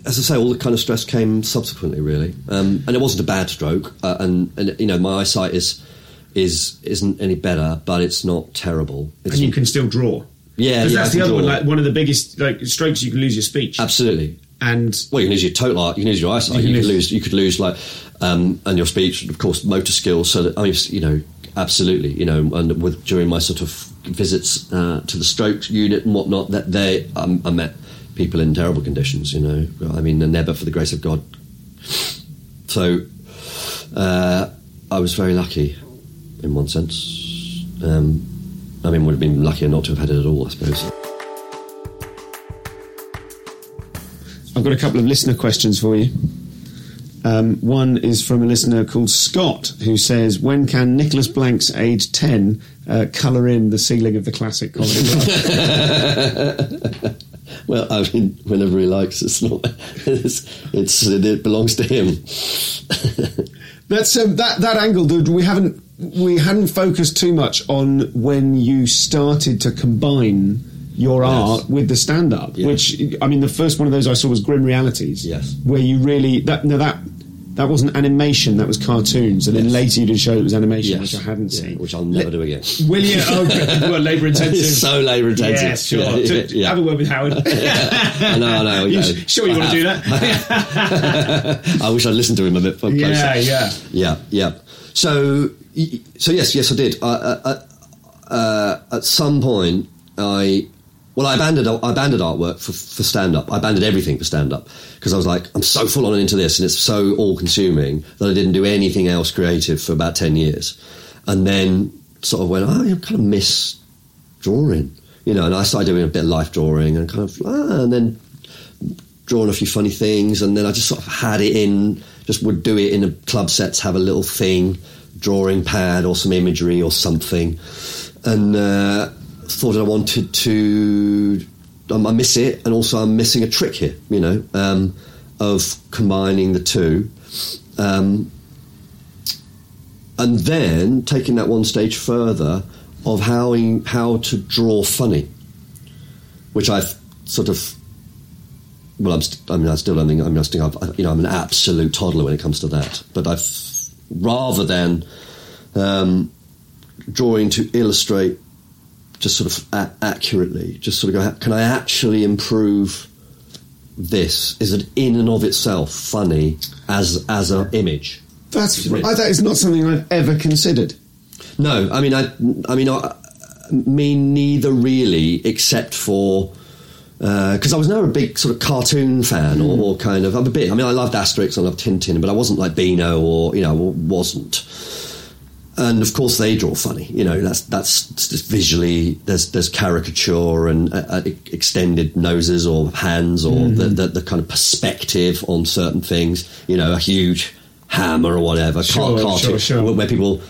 Speaker 4: as I say, all the kind of stress came subsequently, really, um, and it wasn't a bad stroke. Uh, and, and you know, my eyesight is is isn't any better, but it's not terrible. It's
Speaker 3: and you can still draw.
Speaker 4: Yeah,
Speaker 3: yeah that's the other draw. one. Like one of the biggest like strokes, you can lose your speech.
Speaker 4: Absolutely,
Speaker 3: and
Speaker 4: Well, you can lose your total art. You can lose your eyesight.
Speaker 3: You
Speaker 4: You,
Speaker 3: can
Speaker 4: could
Speaker 3: lose-
Speaker 4: lose. You could lose like, um, and your speech, and of course, motor skills. So that I mean, you know, absolutely. You know, and with during my sort of visits uh, to the stroke unit and whatnot, that they um, I met people in terrible conditions. You know, I mean, and never for the grace of God. So, uh, I was very lucky, in one sense. Um, I mean, would have been luckier not to have had it at all, I suppose.
Speaker 3: I've got a couple of listener questions for you. Um, one is from a listener called Scott, who says, "When can Nicholas Blank's age ten uh, colour in the ceiling of the classic comedy?" club?"
Speaker 4: Well, I mean, whenever he likes, it's not. It's, it's it belongs to him.
Speaker 3: That's um, that that angle. Dude, we haven't we hadn't focused too much on when you started to combine your
Speaker 4: Yes.
Speaker 3: art with the stand up.
Speaker 4: Yeah.
Speaker 3: Which I mean, the first one of those I saw was Grim Realities.
Speaker 4: Yes.
Speaker 3: where you really that no that that wasn't animation, that was cartoons, and then later you did show it was animation,
Speaker 4: Yes.
Speaker 3: which I hadn't
Speaker 4: Yeah,
Speaker 3: seen.
Speaker 4: which I'll never do again.
Speaker 3: Will you? Oh, well, labour intensive.
Speaker 4: It's so labour intensive.
Speaker 3: Yeah, sure.
Speaker 4: Yeah, yeah.
Speaker 3: Have a word with Howard.
Speaker 4: I know, I know.
Speaker 3: You sure you
Speaker 4: I
Speaker 3: want to do that?
Speaker 4: I wish I'd listened to him a bit closer.
Speaker 3: yeah, yeah.
Speaker 4: Yeah, yeah. So, so yes, yes, I did. I, uh, uh, at some point, I well, I abandoned I abandoned artwork for, for stand up. I abandoned everything for stand up because I was like, I'm so full on into this, and it's so all consuming that I didn't do anything else creative for about ten years, and then sort of went, oh, I kind of miss drawing, you know, and I started doing a bit of life drawing and kind of, ah, and then drawing a few funny things, and then I just sort of had it in, just would do it in a club sets, have a little thing, drawing pad or some imagery or something, and uh, thought I wanted to. Um, I miss it, and also I'm missing a trick here, you know, um, of combining the two. Um, and then taking that one stage further of how how to draw funny, which I've sort of well, I'm st- I mean, I still think. I mean, I I've, you know, I'm an absolute toddler when it comes to that. But I've rather than um, drawing to illustrate, just sort of a- accurately, just sort of go, can I actually improve this? Is it in and of itself funny as as an image?
Speaker 3: That's I, that is not something I've ever considered.
Speaker 4: No, I mean, I, I mean, I, me neither really, except for uh, because I was never a big sort of cartoon fan or, hmm. or kind of. I'm a bit. I mean, I loved Asterix, I loved Tintin, but I wasn't like Beano or you know, wasn't. And of course, they draw funny. You know, that's that's just visually. There's there's caricature and uh, uh, extended noses or hands or the, the the kind of perspective on certain things. You know, a huge hammer or whatever.
Speaker 3: Sure,
Speaker 4: car-
Speaker 3: sure, sure.
Speaker 4: Where, people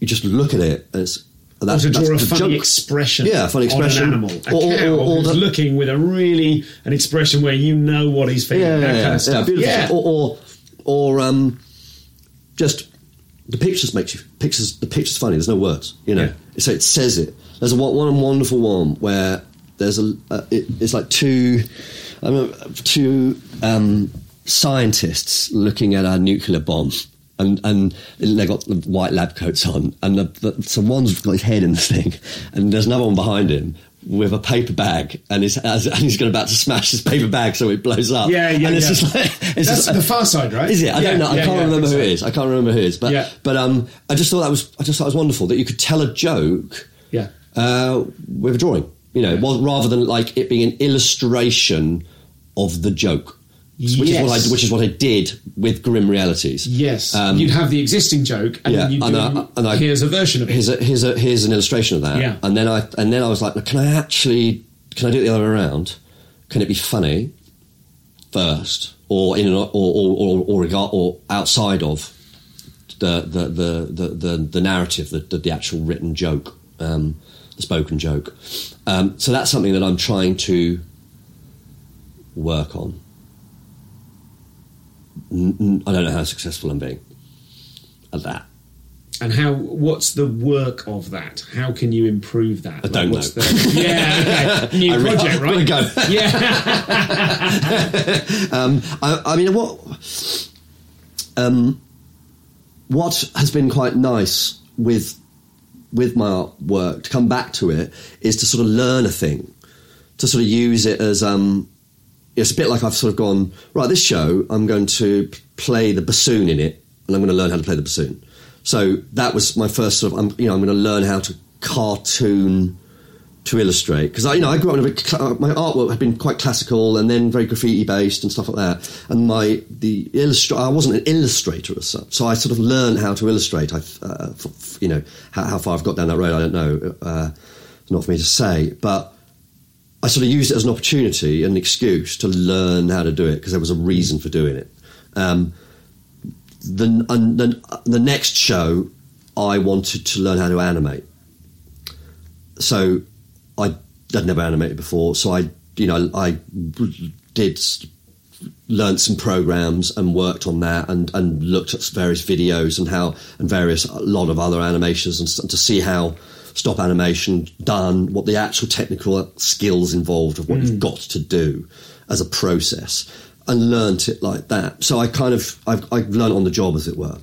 Speaker 4: you just look at it as
Speaker 3: Or
Speaker 4: that's,
Speaker 3: to draw a funny
Speaker 4: junk.
Speaker 3: expression,
Speaker 4: Yeah, funny expression.
Speaker 3: on an animal, a
Speaker 4: Or- or-
Speaker 3: cow
Speaker 4: or- or
Speaker 3: who's
Speaker 4: the-
Speaker 3: looking with a really an expression where you know what he's feeling.
Speaker 4: yeah,
Speaker 3: that
Speaker 4: yeah,
Speaker 3: kind
Speaker 4: yeah,
Speaker 3: of stuff.
Speaker 4: beautiful.
Speaker 3: Yeah,
Speaker 4: Or, or or um, just the pictures makes you pictures. The pictures funny. There's no words. You know,
Speaker 3: Yeah.
Speaker 4: so it says it. There's a one, wonderful one where there's a. Uh, it, it's like two, I mean, two um, scientists looking at a nuclear bomb. And and they got the white lab coats on, and the, the, so one's got his head in the thing, and there's another one behind him with a paper bag, and he's and he's going about to smash his paper bag so it blows up.
Speaker 3: Yeah, yeah,
Speaker 4: and it's
Speaker 3: yeah.
Speaker 4: just like it's
Speaker 3: That's
Speaker 4: just,
Speaker 3: the Far Side, right?
Speaker 4: Is it? I
Speaker 3: Yeah,
Speaker 4: don't know. I
Speaker 3: yeah,
Speaker 4: can't remember who it is. I can't remember who it is. But
Speaker 3: Yeah.
Speaker 4: but um, I just thought that was I just thought it was wonderful that you could tell a joke
Speaker 3: Yeah.
Speaker 4: uh, with a drawing. You know, rather than like it being an illustration of the joke. Which is what I which is what I did with Grim Realities.
Speaker 3: Yes,
Speaker 4: Um,
Speaker 3: you'd have the existing joke, and
Speaker 4: yeah,
Speaker 3: then you do.
Speaker 4: and I- and I-
Speaker 3: here's a version of it.
Speaker 4: Here's a, here's a here's an illustration of that.
Speaker 3: Yeah.
Speaker 4: And then I and then I was like, can I actually can I do it the other way around? Can it be funny first, or in an, or or or, or, regard, or outside of the the the the, the, the narrative, the, the the actual written joke, um, the spoken joke. Um, so that's something that I'm trying to work on. I don't know how successful I'm being at that.
Speaker 3: And how? What's the work of that? How can you improve that?
Speaker 4: I don't
Speaker 3: what's
Speaker 4: know.
Speaker 3: The, yeah, okay. New
Speaker 4: I
Speaker 3: project, right?
Speaker 4: go.
Speaker 3: Yeah,
Speaker 4: um, I, I mean, what um, what has been quite nice with with my artwork to come back to it is to sort of learn a thing, to sort of use it as um, it's a bit like I've sort of gone right. This show, I'm going to play the bassoon in it, and I'm going to learn how to play the bassoon. So that was my first sort of. I'm, you know, I'm going to learn how to cartoon to illustrate because I, you know, I grew up in a bit, my artwork had been quite classical and then very graffiti based and stuff like that. And my the illustra- I wasn't an illustrator as such, so I sort of learned how to illustrate. I, uh, you know, how, how far I've got down that road, I don't know. Uh, not for me to say, but I sort of used it as an opportunity, an excuse to learn how to do it because there was a reason for doing it. Um, the, and the the next show, I wanted to learn how to animate. So I had never animated before, so I you know I did learnt some programs and worked on that and, and looked at various videos and how and various a lot of other animations and, to see how stop animation done, what the actual technical skills involved of what you've got to do as a process, and learnt it like that. So I kind of I've, I've learnt on the job, as it were.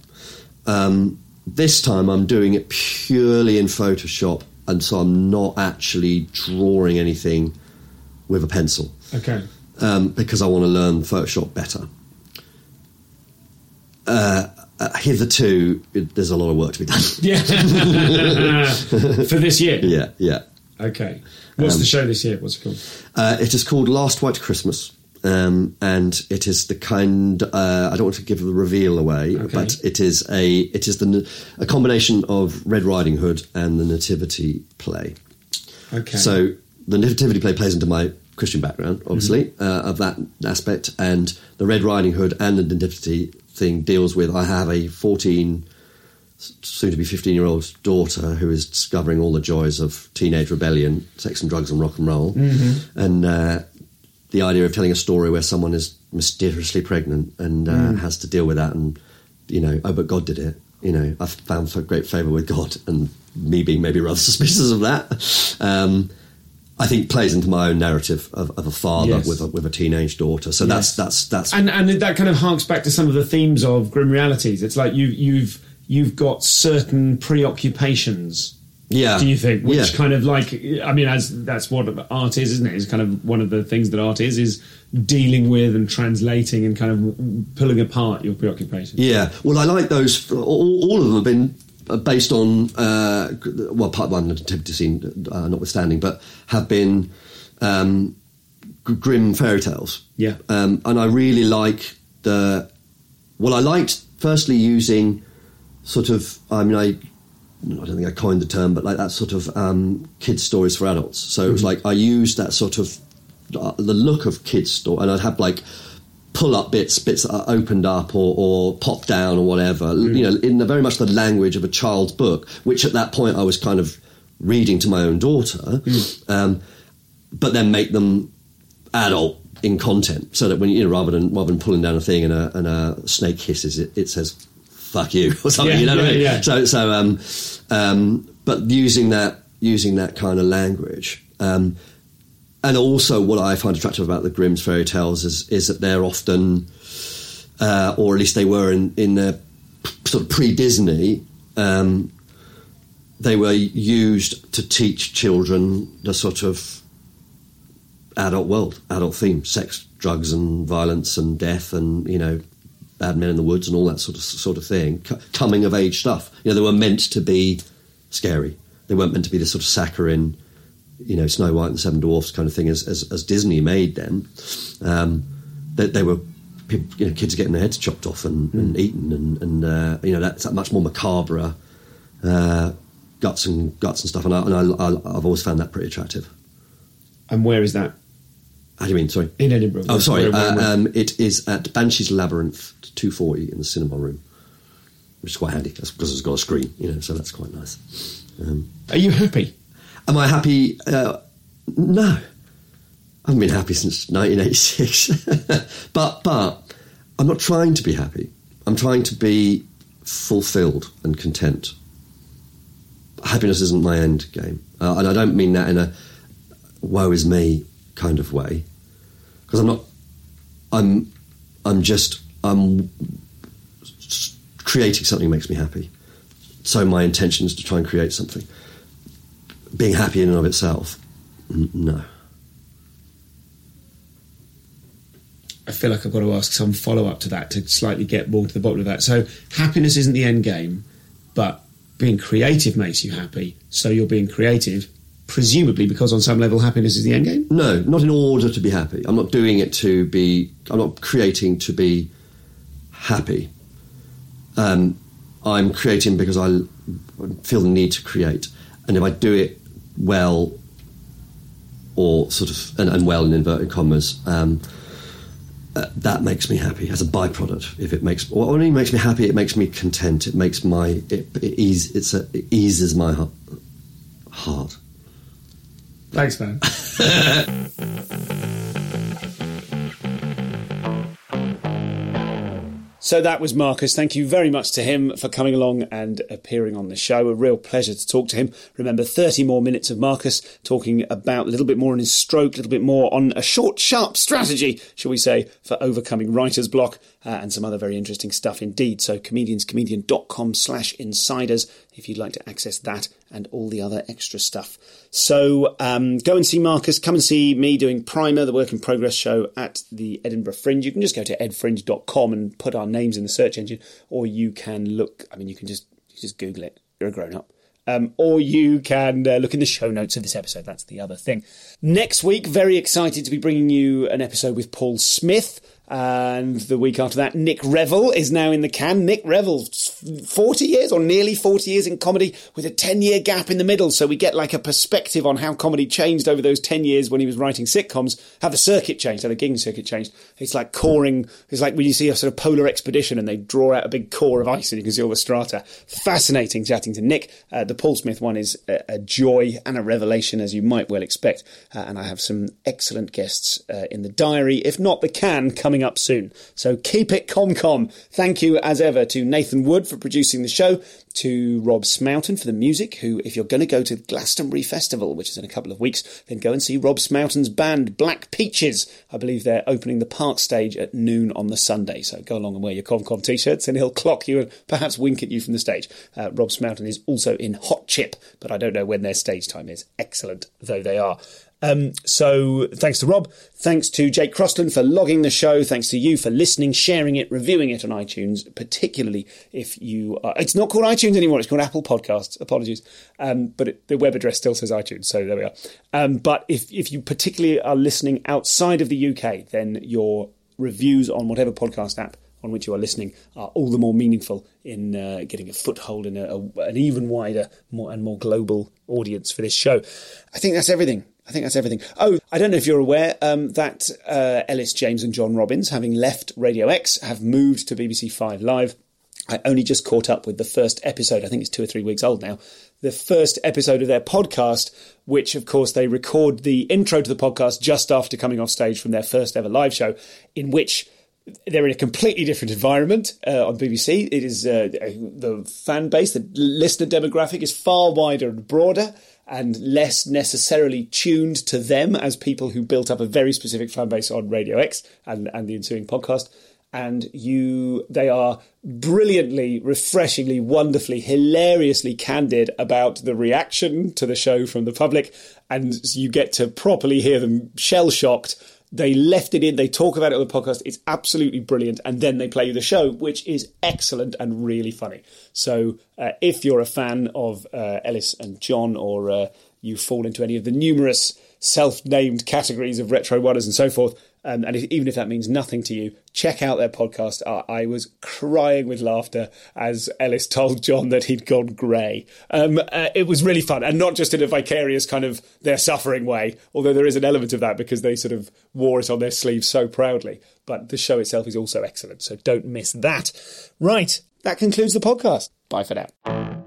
Speaker 4: Um, this time I'm doing it purely in Photoshop, and so I'm not actually drawing anything with a pencil
Speaker 3: Okay.
Speaker 4: um, because I want to learn Photoshop better. Uh, uh, hitherto, it, there's a lot of work to be done.
Speaker 3: Yeah. For this year.
Speaker 4: yeah, yeah.
Speaker 3: Okay. What's
Speaker 4: Um,
Speaker 3: the show this year? What's it called?
Speaker 4: Uh, it is called Last White Christmas, um, and it is the kind. Uh, I don't want to give the reveal away,
Speaker 3: Okay.
Speaker 4: but it is a it is the a combination of Red Riding Hood and the Nativity play.
Speaker 3: Okay.
Speaker 4: So the nativity play plays into my Christian background, obviously,
Speaker 3: Mm-hmm.
Speaker 4: uh, of that aspect, and the Red Riding Hood and the nativity thing deals with. I have a fourteen, soon to be fifteen year old daughter who is discovering all the joys of teenage rebellion, sex and drugs and rock and roll,
Speaker 3: Mm-hmm.
Speaker 4: and uh, the idea of telling a story where someone is mysteriously pregnant and uh,
Speaker 3: Mm.
Speaker 4: has to deal with that, and you know, oh, but God did it. You know, I've found great favour with God, and me being maybe rather suspicious of that. Um, I think plays into my own narrative of, of a father
Speaker 3: Yes.
Speaker 4: with a, with a teenage daughter. So
Speaker 3: Yes.
Speaker 4: that's that's that's
Speaker 3: and and that kind of harks back to some of the themes of grim realities. It's like you you've you've got certain preoccupations.
Speaker 4: yeah.
Speaker 3: Do you think? Which
Speaker 4: yeah.
Speaker 3: kind of like I mean, as that's what art is, isn't it? Is kind of one of the things that art is is dealing with and translating and kind of pulling apart your preoccupations.
Speaker 4: Yeah, well, I like those. All, all of them have been based on uh, well, part one the nativity scene, uh, notwithstanding, but have been um, g- grim fairy tales.
Speaker 3: Yeah.
Speaker 4: um, and I really like the. Well, I liked firstly using sort of. I mean, I. I don't think I coined the term, but like that sort of um, kids stories for adults. So it was like I used that sort of uh, the look of kids story, and I'd have like pull up bits, bits that are opened up or, or pop down or whatever. You know, in the, very much the language of a child's book, which at that point I was kind of reading to my own daughter, um, but then make them adult in content, so that when you know rather than rather than pulling down a thing and a, and a snake hisses, it, it says "fuck you" or something.
Speaker 3: Yeah,
Speaker 4: you know what I mean?
Speaker 3: yeah.
Speaker 4: So so um, um, but using that using that kind of language. Um, and also, what I find attractive about the Grimm's fairy tales is is that they're often, uh, or at least they were in in the sort of pre Disney, um, they were used to teach children the sort of adult world, adult theme, sex, drugs, and violence, and death, and you know, bad men in the woods, and all that sort of sort of thing. Coming of age stuff. You know, they were meant to be scary. They weren't meant to be this sort of saccharine you know Snow White and the Seven Dwarfs kind of thing as as, as Disney made them. Um, they, they were people, you know, kids getting their heads chopped off and, and eaten, and, and uh, you know that's that much more macabre uh, guts and guts and stuff. And, I, and I, I, I've always found that pretty attractive.
Speaker 3: And where is that?
Speaker 4: How do you mean? Sorry.
Speaker 3: In Edinburgh.
Speaker 4: Oh, sorry. Uh, um, it is at Banshee's Labyrinth, two forty in the cinema room, which is quite handy that's because it's got a screen, you know, so that's quite nice. Um,
Speaker 3: Are you happy?
Speaker 4: Am I happy? Uh, no, I haven't been happy since 1986. but but I'm not trying to be happy. I'm trying to be fulfilled and content. Happiness isn't my end game, uh, and I don't mean that in a "woe is me" kind of way, because I'm not. I'm I'm just I'm creating something makes me happy. So my intention is to try and create something being happy in and of itself, n- no.
Speaker 7: I feel like I've got to ask some follow up to that to slightly get more to the bottom of that. So happiness isn't the end game, but being creative makes you happy. So you're being creative, presumably because on some level happiness is the end game.
Speaker 4: No, not in order to be happy. I'm not doing it to be. I'm not creating to be happy. Um, I'm creating because I feel the need to create, and if I do it well, or sort of and, and well in inverted commas. Um, uh, that makes me happy as a byproduct. If it makes, well, only makes me happy, it makes me content. It makes my it, it ease. It's a, it eases my heart.
Speaker 7: Thanks, man.
Speaker 3: So that was Markus. Thank you very much to him for coming along and appearing on the show. A real pleasure to talk to him. Remember, 30 more minutes of Markus talking about a little bit more on his stroke, a little bit more on a short, sharp strategy, shall we say, for overcoming writer's block uh, and some other very interesting stuff indeed. So comedianscomedian.com slash insiders if you'd like to access that and all the other extra stuff. So um, go and see Markus. Come and see me doing Primer, the work in progress show at the Edinburgh Fringe. You can just go to edfringe.com and put our names in the search engine, or you can look. I mean, you can just just Google it. You're a grown up. Um, or you can uh, look in the show notes of this episode. That's the other thing. Next week, very excited to be bringing you an episode with Paul Smith. And the week after that, Nick Revell is now in the can. Nick Revell, 40 years or nearly 40 years in comedy with a 10 year gap in the middle. So we get like a perspective on how comedy changed over those 10 years when he was writing sitcoms, how the circuit changed, how the gigging circuit changed. It's like coring, it's like when you see a sort of polar expedition and they draw out a big core of ice and you can see all the strata. Fascinating chatting to Nick. Uh, the Paul Smith one is a, a, joy and a revelation, as you might well expect. Uh, and I have some excellent guests uh, in the diary, if not the can, coming up soon. So keep it com-com. Thank you as ever to Nathan Wood for producing the show, to Rob Smoughton for the music, who, if you're going to go to Glastonbury Festival, which is in a couple of weeks, then go and see Rob Smoughton's band, Black Peaches. I believe they're opening the park stage at noon on the Sunday. So go along and wear your ComCom t-shirts and he'll clock you and perhaps wink at you from the stage. Uh, Rob Smoughton is also in Hot Chip, but I don't know when their stage time is. Excellent though they are. Um, so thanks to Rob. Thanks to Jake Crossland for logging the show. Thanks to you for listening, sharing it, reviewing it on iTunes, particularly if you are, it's not called iTunes anymore. It's called Apple Podcasts. Apologies. Um, but it, the web address still says iTunes. So there we are. Um, but if, if you particularly are listening outside of the UK, then your reviews on whatever podcast app on which you are listening are all the more meaningful in uh, getting a foothold in a, a, an even wider more and more global audience for this show. I think that's everything. I think that's everything. Oh, I don't know if you're aware um, that uh, Elis James and John Robbins, having left Radio X, have moved to BBC Five Live. I only just caught up with the first episode. I think it's two or three weeks old now. The first episode of their podcast, which of course they record the intro to the podcast just after coming off stage from their first ever live show, in which they're in a completely different environment uh, on BBC. It is uh, the fan base, the listener demographic is far wider and broader and less necessarily tuned to them as people who built up a very specific fan base on Radio X and, and the ensuing podcast. And you, they are brilliantly, refreshingly, wonderfully, hilariously candid about the reaction to the show from the public. And you get to properly hear them shell shocked they left it in. They talk about it on the podcast. It's absolutely brilliant. And then they play you the show, which is excellent and really funny. So uh, if you're a fan of uh, Elis and John, or uh, you fall into any of the numerous self-named categories of retro wonders and so forth, um, and if, even if that means nothing to you, check out their podcast. I was crying with laughter as Elis told John that he'd gone grey. Um, uh, it was really fun, and not just in a vicarious kind of their suffering way, although there is an element of that because they sort of wore it on their sleeves so proudly. But the show itself is also excellent, so don't miss that. Right, that concludes the podcast. Bye for now.